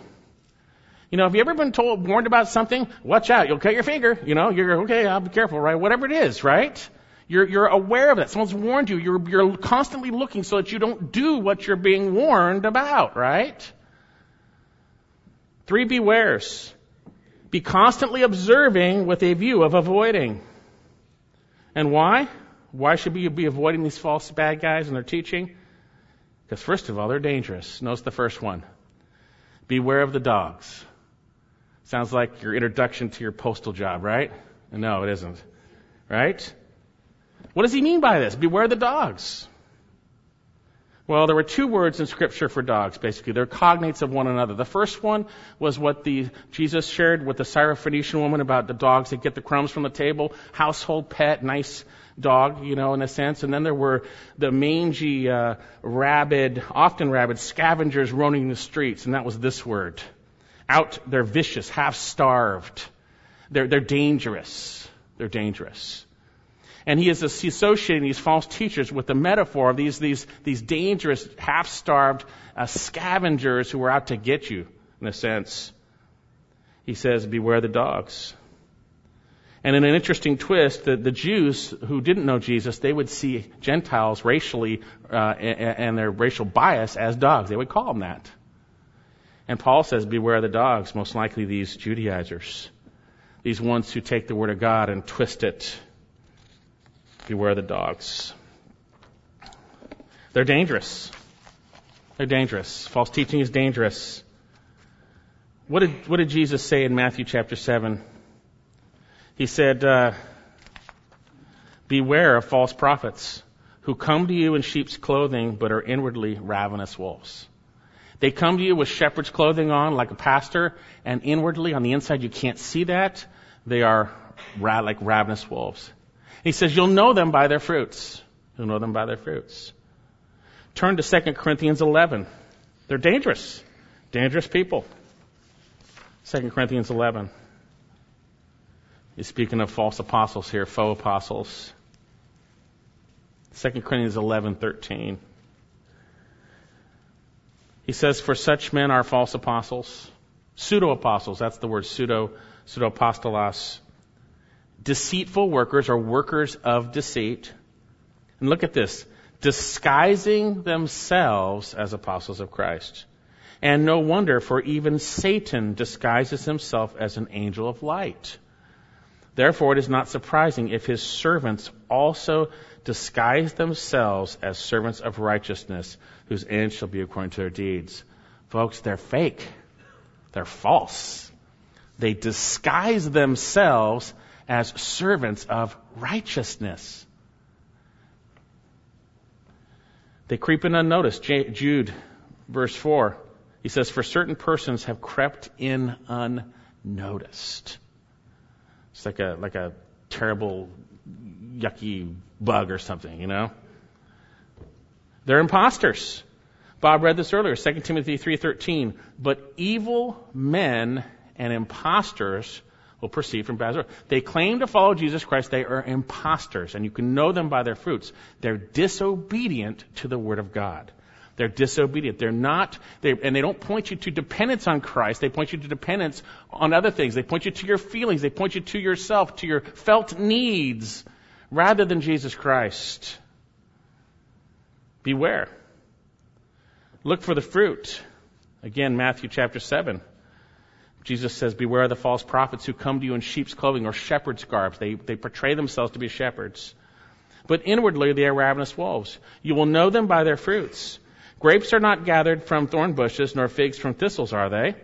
You know, have you ever been told, warned about something? Watch out, you'll cut your finger. You know, you're, okay, I'll be careful, right? Whatever it is, right? You're, you're aware of that. Someone's warned you. You're, you're constantly looking so that you don't do what you're being warned about, right? Three bewares. Be constantly observing with a view of avoiding. And why? Why should we be avoiding these false bad guys and their teaching? Because first of all, they're dangerous. Notice the first one. Beware of the dogs. Sounds like your introduction to your postal job, right? No, it isn't. Right? What does he mean by this? Beware the dogs. Well, there were two words in Scripture for dogs, basically. They're cognates of one another. The first one was what the, Jesus shared with the Syrophoenician woman about the dogs that get the crumbs from the table. Household pet, nice dog, you know, in a sense. And then there were the mangy, uh, rabid, often rabid scavengers roaming the streets, and that was this word. Out, they're vicious, half starved. They're, they're dangerous. They're dangerous. And he is associating these false teachers with the metaphor of these, these, these dangerous, half-starved uh, scavengers who are out to get you, in a sense. He says, beware the dogs. And in an interesting twist, the, the Jews who didn't know Jesus, they would see Gentiles racially uh, and, and their racial bias as dogs. They would call them that. And Paul says, beware the dogs, most likely these Judaizers, these ones who take the word of God and twist it beware the dogs. They're dangerous. They're dangerous. False teaching is dangerous. What did, what did Jesus say in Matthew chapter 7? He said, uh, Beware of false prophets who come to you in sheep's clothing but are inwardly ravenous wolves. They come to you with shepherd's clothing on like a pastor and inwardly on the inside you can't see that. They are ra- like ravenous wolves. He says, You'll know them by their fruits. You'll know them by their fruits. Turn to 2 Corinthians 11. They're dangerous. Dangerous people. 2 Corinthians 11. He's speaking of false apostles here, faux apostles. 2 Corinthians 11:13. He says, "For such men are false apostles, pseudo apostles. That's the word pseudo, pseudo apostolos, deceitful workers or workers of deceit. And look at this disguising themselves as apostles of Christ. And no wonder, for even Satan disguises himself as an angel of light. Therefore, it is not surprising if his servants also disguise themselves as servants of righteousness, whose end shall be according to their deeds. Folks, they're fake. They're false. They disguise themselves as servants of righteousness. They creep in unnoticed. Jude, verse 4, he says, For certain persons have crept in unnoticed. It's like a, like a terrible, yucky bug or something, you know? They're imposters. Bob read this earlier, 2 Timothy 3.13. But evil men and impostors will proceed from bad. They claim to follow Jesus Christ. They are impostors, and you can know them by their fruits. They're disobedient to the Word of God. They're disobedient. They're not, they, and they don't point you to dependence on Christ. They point you to dependence on other things. They point you to your feelings. They point you to yourself, to your felt needs, rather than Jesus Christ. Beware. Look for the fruit. Again, Matthew chapter 7. Jesus says, Beware of the false prophets who come to you in sheep's clothing or shepherd's garbs. They, they portray themselves to be shepherds. But inwardly they are ravenous wolves. You will know them by their fruits. Grapes are not gathered from thorn bushes, nor figs from thistles, are they?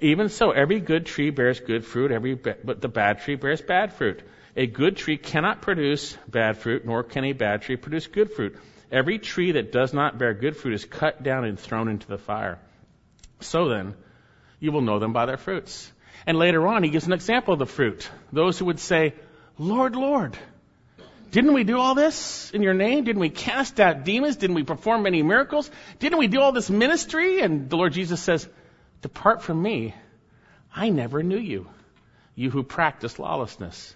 Even so, every good tree bears good fruit, every but the bad tree bears bad fruit. A good tree cannot produce bad fruit, nor can a bad tree produce good fruit. Every tree that does not bear good fruit is cut down and thrown into the fire. So then, you will know them by their fruits. And later on, he gives an example of the fruit. Those who would say, Lord, Lord, didn't we do all this in your name? Didn't we cast out demons? Didn't we perform many miracles? Didn't we do all this ministry? And the Lord Jesus says, Depart from me. I never knew you. You who practice lawlessness.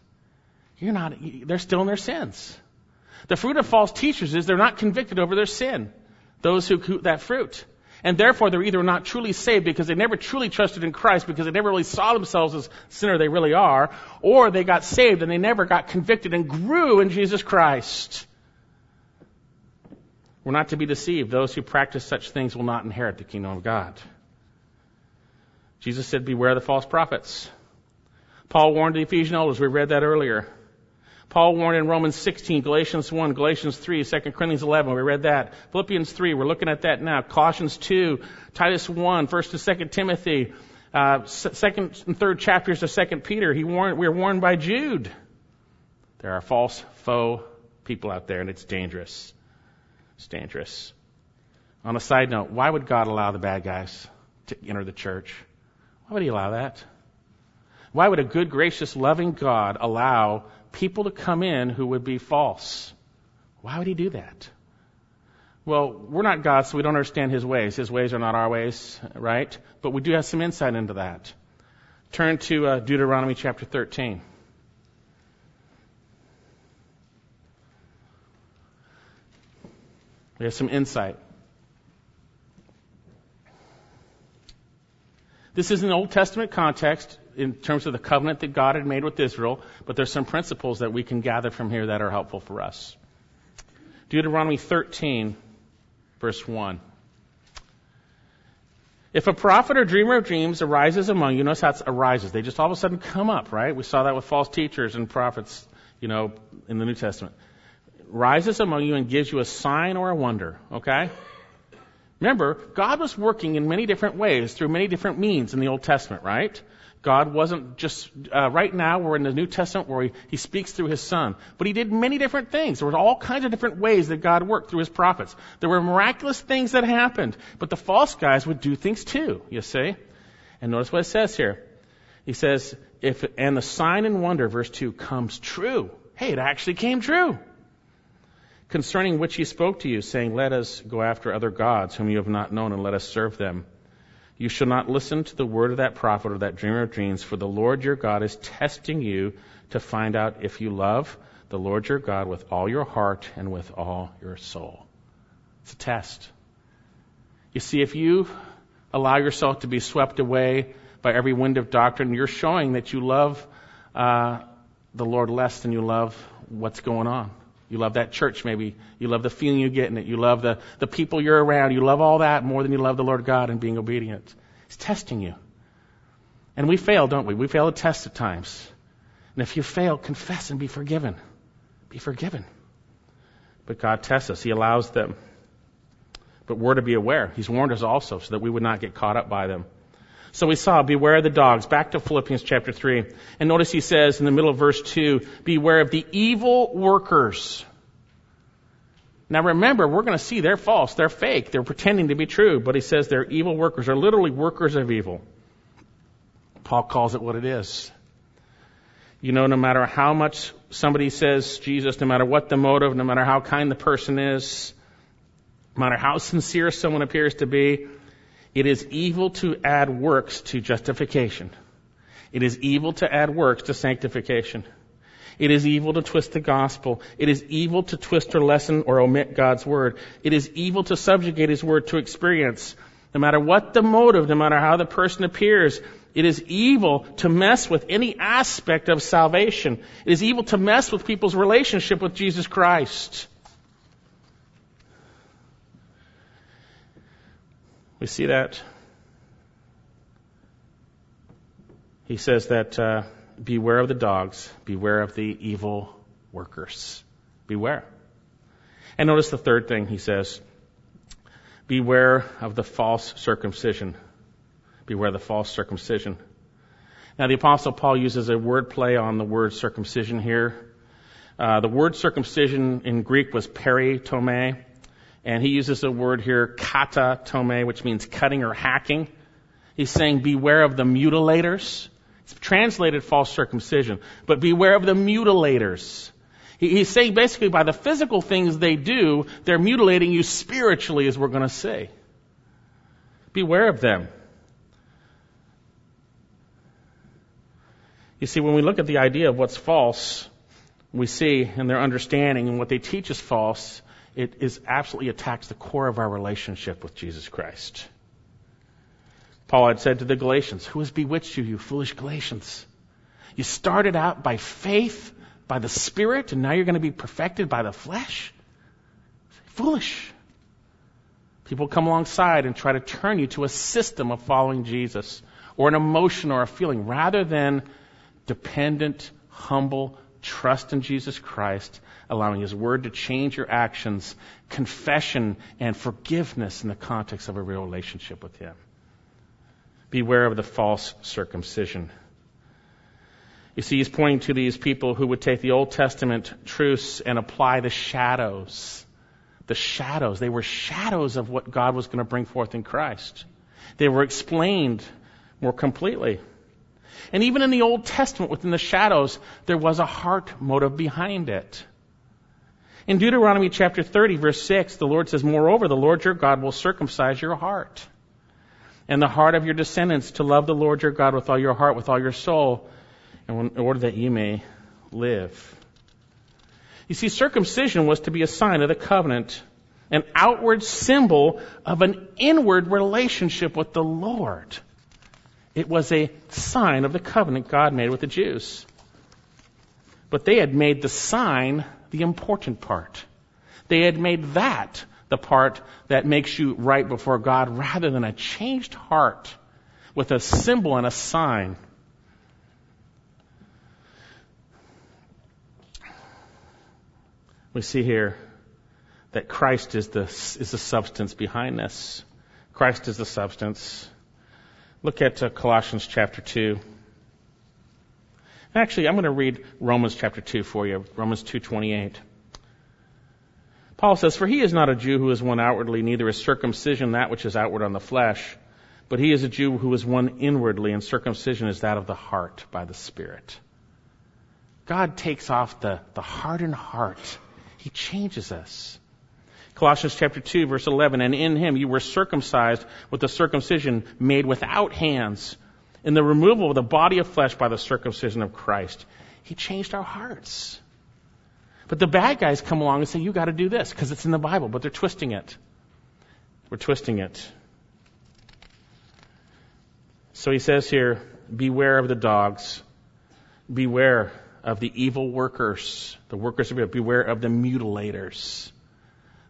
You're not, they're still in their sins. The fruit of false teachers is they're not convicted over their sin. Those who, that fruit. And therefore, they're either not truly saved because they never truly trusted in Christ because they never really saw themselves as sinner they really are, or they got saved and they never got convicted and grew in Jesus Christ. We're not to be deceived. Those who practice such things will not inherit the kingdom of God. Jesus said, Beware the false prophets. Paul warned the Ephesian elders. We read that earlier. Paul warned in Romans 16, Galatians 1, Galatians 3, 2 Corinthians 11. We read that. Philippians 3, we're looking at that now. Colossians 2, Titus 1, 1st to 2 Timothy, uh, second and third chapters of 2 Peter. He warned, we are warned by Jude. There are false, faux people out there, and it's dangerous. It's dangerous. On a side note, why would God allow the bad guys to enter the church? Why would He allow that? Why would a good, gracious, loving God allow people to come in who would be false. Why would he do that? Well, we're not God, so we don't understand his ways. His ways are not our ways, right? But we do have some insight into that. Turn to uh, Deuteronomy chapter 13. We have some insight. This is an Old Testament context in terms of the covenant that God had made with Israel, but there's some principles that we can gather from here that are helpful for us. Deuteronomy 13, verse 1. If a prophet or dreamer of dreams arises among you, notice how it arises. They just all of a sudden come up, right? We saw that with false teachers and prophets, you know, in the New Testament. Rises among you and gives you a sign or a wonder, okay? Remember, God was working in many different ways through many different means in the Old Testament, right? God wasn't just, uh, right now we're in the New Testament where he, he speaks through his son. But he did many different things. There were all kinds of different ways that God worked through his prophets. There were miraculous things that happened. But the false guys would do things too, you see? And notice what it says here. He says, if, and the sign and wonder, verse 2, comes true. Hey, it actually came true. Concerning which he spoke to you, saying, let us go after other gods whom you have not known and let us serve them. You shall not listen to the word of that prophet or that dreamer of dreams, for the Lord your God is testing you to find out if you love the Lord your God with all your heart and with all your soul. It's a test. You see, if you allow yourself to be swept away by every wind of doctrine, you're showing that you love uh, the Lord less than you love what's going on. You love that church, maybe. You love the feeling you get in it. You love the, the people you're around. You love all that more than you love the Lord God and being obedient. He's testing you. And we fail, don't we? We fail a test at times. And if you fail, confess and be forgiven. Be forgiven. But God tests us. He allows them. But we're to be aware. He's warned us also so that we would not get caught up by them. So we saw, beware of the dogs. Back to Philippians chapter 3. And notice he says in the middle of verse 2, beware of the evil workers. Now remember, we're going to see they're false, they're fake, they're pretending to be true, but he says they're evil workers, they're literally workers of evil. Paul calls it what it is. You know, no matter how much somebody says Jesus, no matter what the motive, no matter how kind the person is, no matter how sincere someone appears to be, it is evil to add works to justification. It is evil to add works to sanctification. It is evil to twist the gospel. It is evil to twist or lessen or omit God's word. It is evil to subjugate his word to experience. No matter what the motive, no matter how the person appears, it is evil to mess with any aspect of salvation. It is evil to mess with people's relationship with Jesus Christ. We see that. He says that uh, beware of the dogs, beware of the evil workers. Beware. And notice the third thing he says beware of the false circumcision. Beware of the false circumcision. Now, the Apostle Paul uses a word play on the word circumcision here. Uh, the word circumcision in Greek was peritome, and he uses a word here, kata tome, which means cutting or hacking. He's saying, beware of the mutilators. It's translated false circumcision, but beware of the mutilators. He's saying basically by the physical things they do, they're mutilating you spiritually, as we're going to say. Beware of them. You see, when we look at the idea of what's false, we see in their understanding and what they teach is false, it is absolutely attacks the core of our relationship with Jesus Christ. Paul had said to the Galatians, Who has bewitched you, you foolish Galatians? You started out by faith, by the Spirit, and now you're going to be perfected by the flesh? Foolish. People come alongside and try to turn you to a system of following Jesus, or an emotion or a feeling, rather than dependent, humble trust in Jesus Christ, allowing His Word to change your actions, confession and forgiveness in the context of a real relationship with Him. Beware of the false circumcision. You see, he's pointing to these people who would take the Old Testament truths and apply the shadows. The shadows. They were shadows of what God was going to bring forth in Christ. They were explained more completely. And even in the Old Testament, within the shadows, there was a heart motive behind it. In Deuteronomy chapter 30, verse 6, the Lord says, Moreover, the Lord your God will circumcise your heart and the heart of your descendants to love the Lord your God with all your heart, with all your soul, in order that ye may live. You see, circumcision was to be a sign of the covenant, an outward symbol of an inward relationship with the Lord. It was a sign of the covenant God made with the Jews. But they had made the sign the important part. They had made that the part that makes you right before God rather than a changed heart with a symbol and a sign. We see here that Christ is the, is the substance behind this. Christ is the substance. Look at uh, Colossians chapter 2. Actually, I'm going to read Romans chapter 2 for you. Romans 2:28. Paul says, "For he is not a Jew who is one outwardly, neither is circumcision that which is outward on the flesh, but he is a Jew who is one inwardly, and circumcision is that of the heart by the Spirit." God takes off the, the hardened heart. He changes us. Colossians chapter 2 verse 11, and in him you were circumcised with the circumcision made without hands, in the removal of the body of flesh by the circumcision of Christ. He changed our hearts. But the bad guys come along and say, you gotta do this, because it's in the Bible, but they're twisting it. We're twisting it. So he says here, beware of the dogs. Beware of the evil workers. The workers of beware of the mutilators.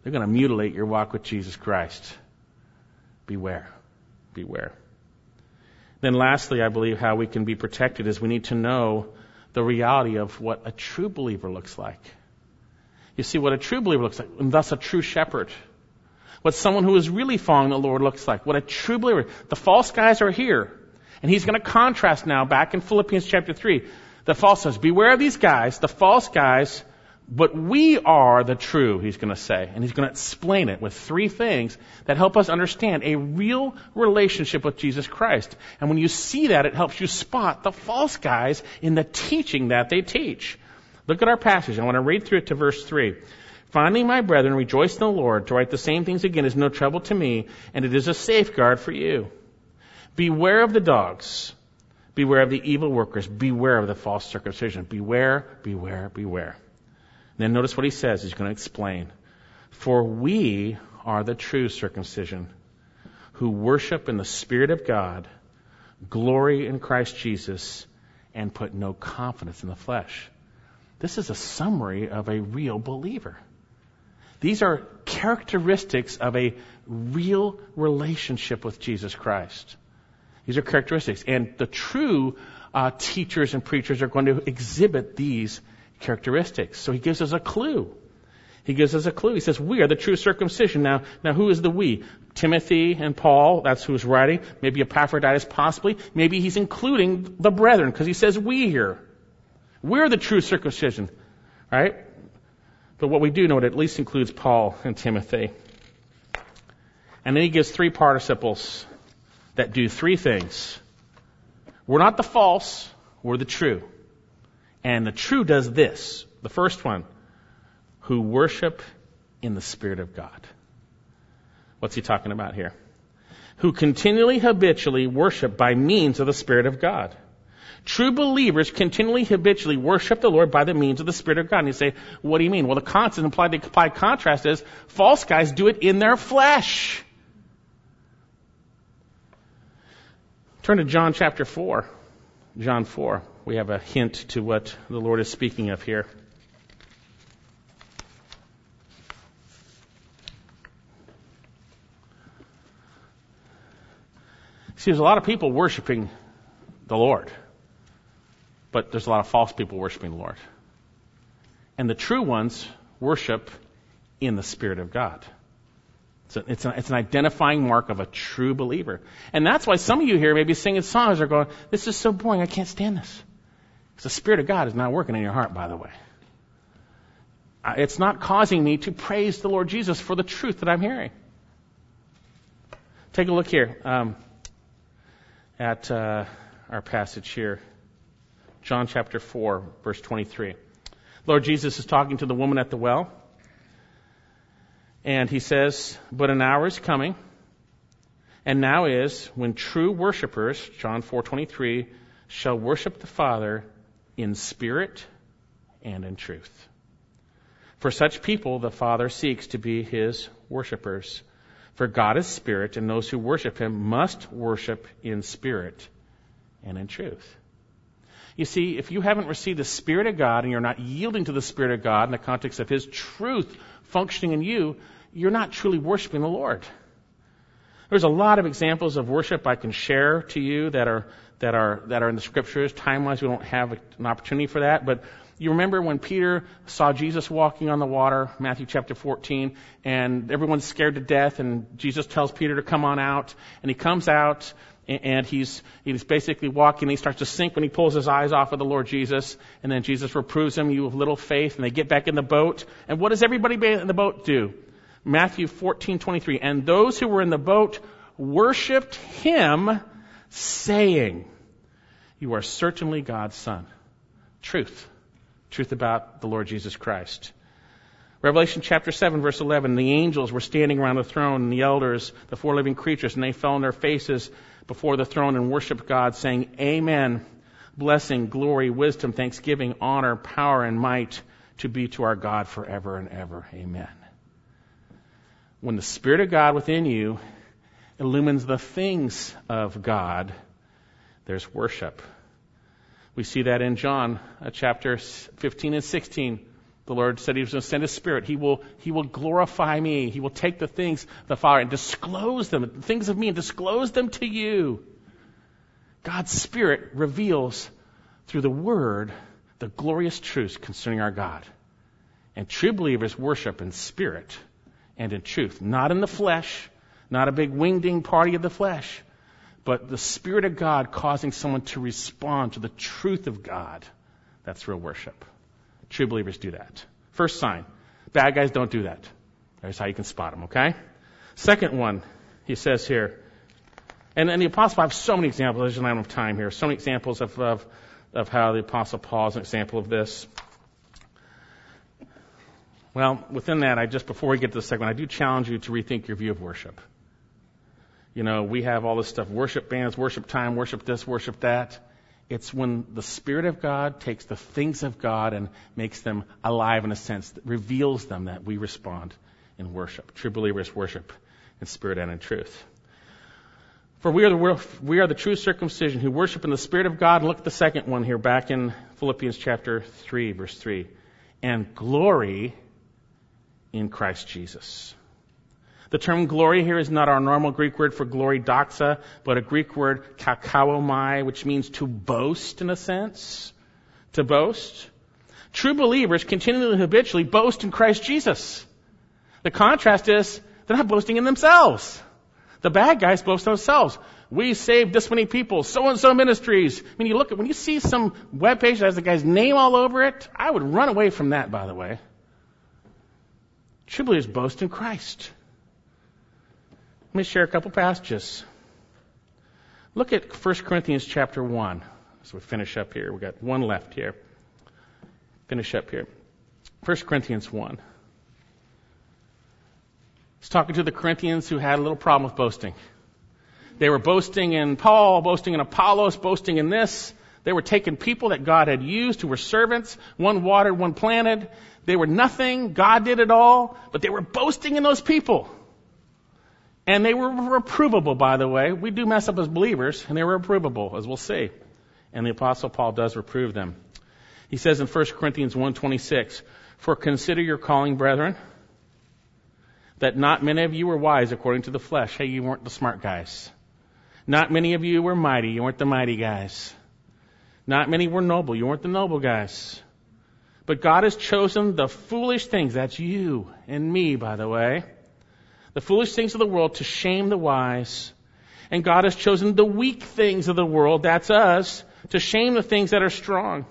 They're going to mutilate your walk with Jesus Christ. Beware. Beware. Then lastly, I believe how we can be protected is we need to know the reality of what a true believer looks like. You see what a true believer looks like, and thus a true shepherd. What someone who is really following the Lord looks like. What a true believer. The false guys are here. And he's going to contrast now back in Philippians chapter 3. The false says, beware of these guys. The false guys But we are the true, he's going to say. And he's going to explain it with three things that help us understand a real relationship with Jesus Christ. And when you see that, it helps you spot the false guys in the teaching that they teach. Look at our passage. I want to read through it to verse 3. Finally, my brethren, rejoice in the Lord. To write the same things again is no trouble to me, and it is a safeguard for you. Beware of the dogs. Beware of the evil workers. Beware of the false circumcision. Beware, beware, beware. Then notice what he says. He's going to explain. For we are the true circumcision who worship in the Spirit of God, glory in Christ Jesus, and put no confidence in the flesh. This is a summary of a real believer. These are characteristics of a real relationship with Jesus Christ. These are characteristics. And the true uh, teachers and preachers are going to exhibit these characteristics. So he gives us a clue. He gives us a clue. He says, we are the true circumcision. Now, now who is the we? Timothy and Paul, that's who's writing. Maybe Epaphroditus possibly. Maybe he's including the brethren because he says we here. We're the true circumcision. Right? But what we do know, it at least includes Paul and Timothy. And then he gives three participles that do three things. We're not the false, we're the true. And the true does this. The first one, who worship in the Spirit of God. What's he talking about here? Who continually habitually worship by means of the Spirit of God. True believers continually habitually worship the Lord by the means of the Spirit of God. And you say, what do you mean? Well, the constant implied, the implied contrast is false guys do it in their flesh. Turn to John chapter 4. John 4 we have a hint to what the Lord is speaking of here. See, there's a lot of people worshiping the Lord, but there's a lot of false people worshiping the Lord. And the true ones worship in the Spirit of God. A, it's, a, it's, an identifying mark of a true believer. And that's why some of you here may be singing songs are going, this is so boring, I can't stand this. The Spirit of God is not working in your heart, by the way. It's not causing me to praise the Lord Jesus for the truth that I'm hearing. Take a look here um, at uh, our passage here. John chapter 4, verse 23. Lord Jesus is talking to the woman at the well. And he says, But an hour is coming, and now is, when true worshippers, John 4:23, shall worship the Father in spirit and in truth. For such people, the Father seeks to be his worshippers. For God is spirit, and those who worship him must worship in spirit and in truth. You see, if you haven't received the Spirit of God and you're not yielding to the Spirit of God in the context of His truth functioning in you, you're not truly worshiping the Lord. There's a lot of examples of worship I can share to you that are that are that are in the scriptures. Time wise, we don't have an opportunity for that, but you remember when Peter saw Jesus walking on the water, Matthew chapter 14, and everyone's scared to death, and Jesus tells Peter to come on out, and he comes out, and he's he's basically walking. And he starts to sink when he pulls his eyes off of the Lord Jesus, and then Jesus reproves him, "You have little faith," and they get back in the boat. And what does everybody in the boat do? Matthew 14:23, and those who were in the boat worshipped him saying, You are certainly God's Son. Truth. Truth about the Lord Jesus Christ. Revelation chapter 7 verse 11, the angels were standing around the throne and the elders, the four living creatures, and they fell on their faces before the throne and worshiped God saying, Amen. Blessing, glory, wisdom, thanksgiving, honor, power, and might to be to our God forever and ever. Amen. When the Spirit of God within you illumines the things of God, there's worship. We see that in John uh, chapter 15 and 16. The Lord said He was going to send His Spirit. He will, He will glorify me. He will take the things of the Father and disclose them, the things of me, and disclose them to you. God's Spirit reveals through the Word the glorious truths concerning our God. And true believers worship in spirit and in truth, not in the flesh, not a big wingding party of the flesh, but the Spirit of God causing someone to respond to the truth of God. That's real worship. True believers do that. First sign. Bad guys don't do that. There's how you can spot them, okay? Second one, he says here, and, and the Apostle, I have so many examples, there's not enough time here, so many examples of, of, of how the Apostle Paul is an example of this. Well, within that, I just, before we get to the second one, I do challenge you to rethink your view of worship. You know, we have all this stuff, worship bands, worship time, worship this, worship that. It's when the Spirit of God takes the things of God and makes them alive in a sense, that reveals them that we respond in worship. True believers worship in spirit and in truth. For we are the, we are the true circumcision who worship in the Spirit of God. Look at the second one here back in Philippians chapter 3, verse 3. And glory in Christ Jesus. The term glory here is not our normal Greek word for glory, doxa, but a Greek word, kauchaomai, which means to boast in a sense. To boast. True believers continually habitually boast in Christ Jesus. The contrast is they're not boasting in themselves. The bad guys boast themselves. We saved this many people, so and so ministries. When you look at, when you see some web page that has the guy's name all over it, I would run away from that, by the way. True believers boast in Christ. Let me share a couple passages. Look at 1 Corinthians chapter 1 as we finish up here. We've got one left here. Finish up here. 1 Corinthians 1. He's talking to the Corinthians who had a little problem with boasting. They were boasting in Paul, boasting in Apollos, boasting in this. They were taking people that God had used who were servants. One watered, one planted. They were nothing. God did it all. But they were boasting in those people. And they were reprovable, by the way. We do mess up as believers, and they were reprovable, as we'll see. And the Apostle Paul does reprove them. He says in 1 Corinthians 1.26, For consider your calling, brethren, that not many of you were wise according to the flesh. Hey, you weren't the smart guys. Not many of you were mighty. You weren't the mighty guys. Not many were noble. You weren't the noble guys. But God has chosen the foolish things. That's you and me, by the way the foolish things of the world to shame the wise. And God has chosen the weak things of the world, that's us, to shame the things that are strong.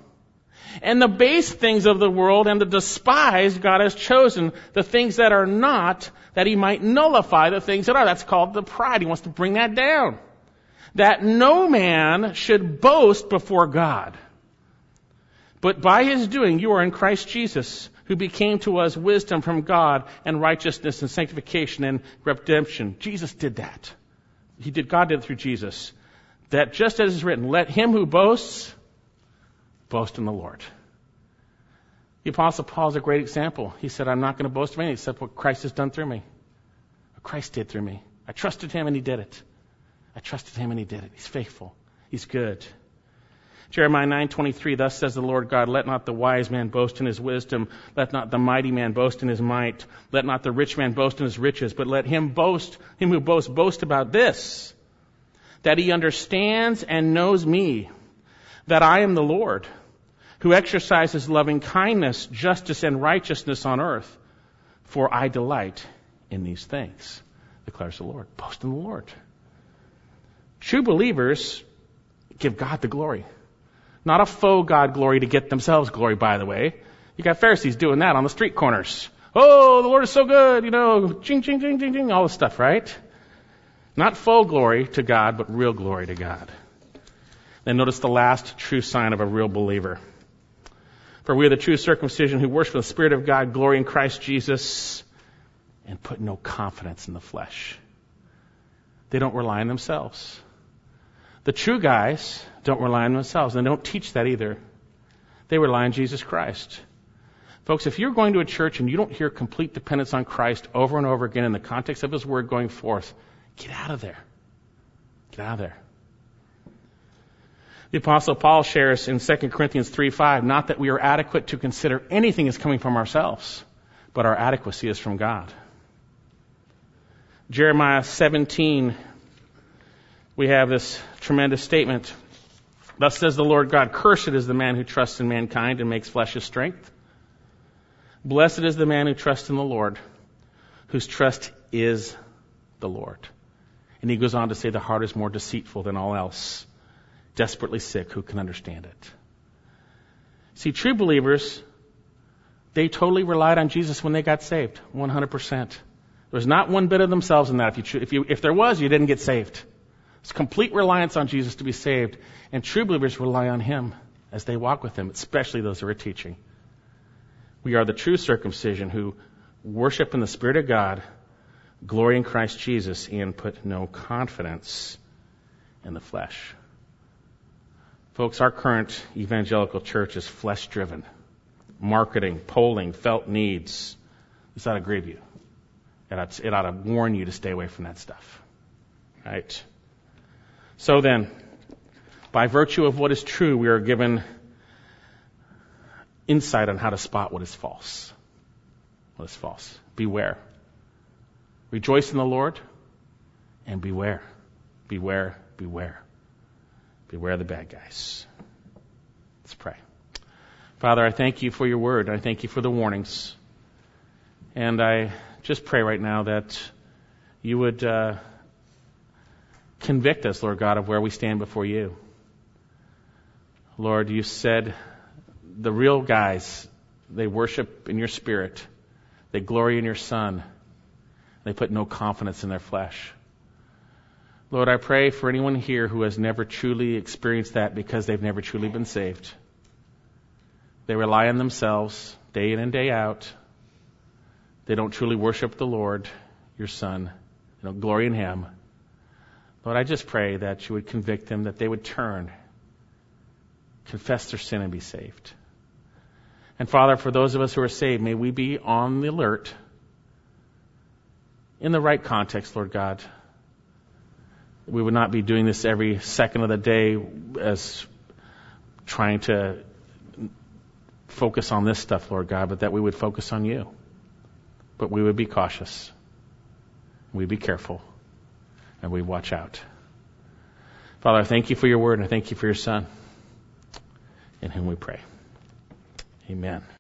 And the base things of the world and the despised, God has chosen the things that are not, that He might nullify the things that are. That's called the pride. He wants to bring that down. That no man should boast before God. But by His doing, you are in Christ Jesus, who became to us wisdom from God and righteousness and sanctification and redemption. Jesus did that. He did, God did it through Jesus. That just as is written, let him who boasts boast in the Lord. The apostle Paul is a great example. He said, I'm not going to boast of anything except what Christ has done through me. What Christ did through me. I trusted him and he did it. I trusted him and he did it. He's faithful. He's good. Jeremiah 9:23 Thus says the Lord God, let not the wise man boast in his wisdom, let not the mighty man boast in his might, let not the rich man boast in his riches, but let him boast, him who boasts boast about this, that he understands and knows me, that I am the Lord, who exercises loving kindness, justice and righteousness on earth, for I delight in these things, declares the Lord. Boast in the Lord. True believers give God the glory. Not a faux God glory to get themselves glory, by the way. You got Pharisees doing that on the street corners. Oh, the Lord is so good, you know, ching, ching, ching, ching, ching, all this stuff, right? Not faux glory to God, but real glory to God. Then notice the last true sign of a real believer. For we are the true circumcision who worship the Spirit of God, glory in Christ Jesus, and put no confidence in the flesh. They don't rely on themselves. The true guys don't rely on themselves, and they don't teach that either. They rely on Jesus Christ. Folks, if you're going to a church and you don't hear complete dependence on Christ over and over again in the context of His Word going forth, get out of there. Get out of there. The apostle Paul shares in 2 Corinthians 3 5, not that we are adequate to consider anything as coming from ourselves, but our adequacy is from God. Jeremiah 17 we have this tremendous statement. Thus says the Lord God, Cursed is the man who trusts in mankind and makes flesh his strength. Blessed is the man who trusts in the Lord, whose trust is the Lord. And he goes on to say, The heart is more deceitful than all else, desperately sick. Who can understand it? See, true believers They totally relied on Jesus when they got saved, 100%. There's not one bit of themselves in that. If, you, if, you, if there was, you didn't get saved. It's complete reliance on Jesus to be saved. And true believers rely on Him as they walk with Him, especially those who are teaching. We are the true circumcision who worship in the Spirit of God, glory in Christ Jesus, and put no confidence in the flesh. Folks, our current evangelical church is flesh driven. Marketing, polling, felt needs. This ought to grieve you. It ought, it ought to warn you to stay away from that stuff. Right? So then, by virtue of what is true, we are given insight on how to spot what is false. What is false. Beware. Rejoice in the Lord and beware. Beware, beware. Beware the bad guys. Let's pray. Father, I thank you for your word. I thank you for the warnings. And I just pray right now that you would uh, convict us, Lord God, of where we stand before you. Lord, you said the real guys, they worship in your spirit, they glory in your Son, they put no confidence in their flesh. Lord, I pray for anyone here who has never truly experienced that because they've never truly been saved. They rely on themselves day in and day out. They don't truly worship the Lord, your Son. They don't glory in Him. Lord, I just pray that you would convict them, that they would turn, confess their sin, and be saved. And Father, for those of us who are saved, may we be on the alert in the right context, Lord God we would not be doing this every second of the day as trying to focus on this stuff, Lord God, but that we would focus on you. But we would be cautious. We'd be careful. And we watch out. Father, I thank you for your word and I thank you for your son in whom we pray. Amen.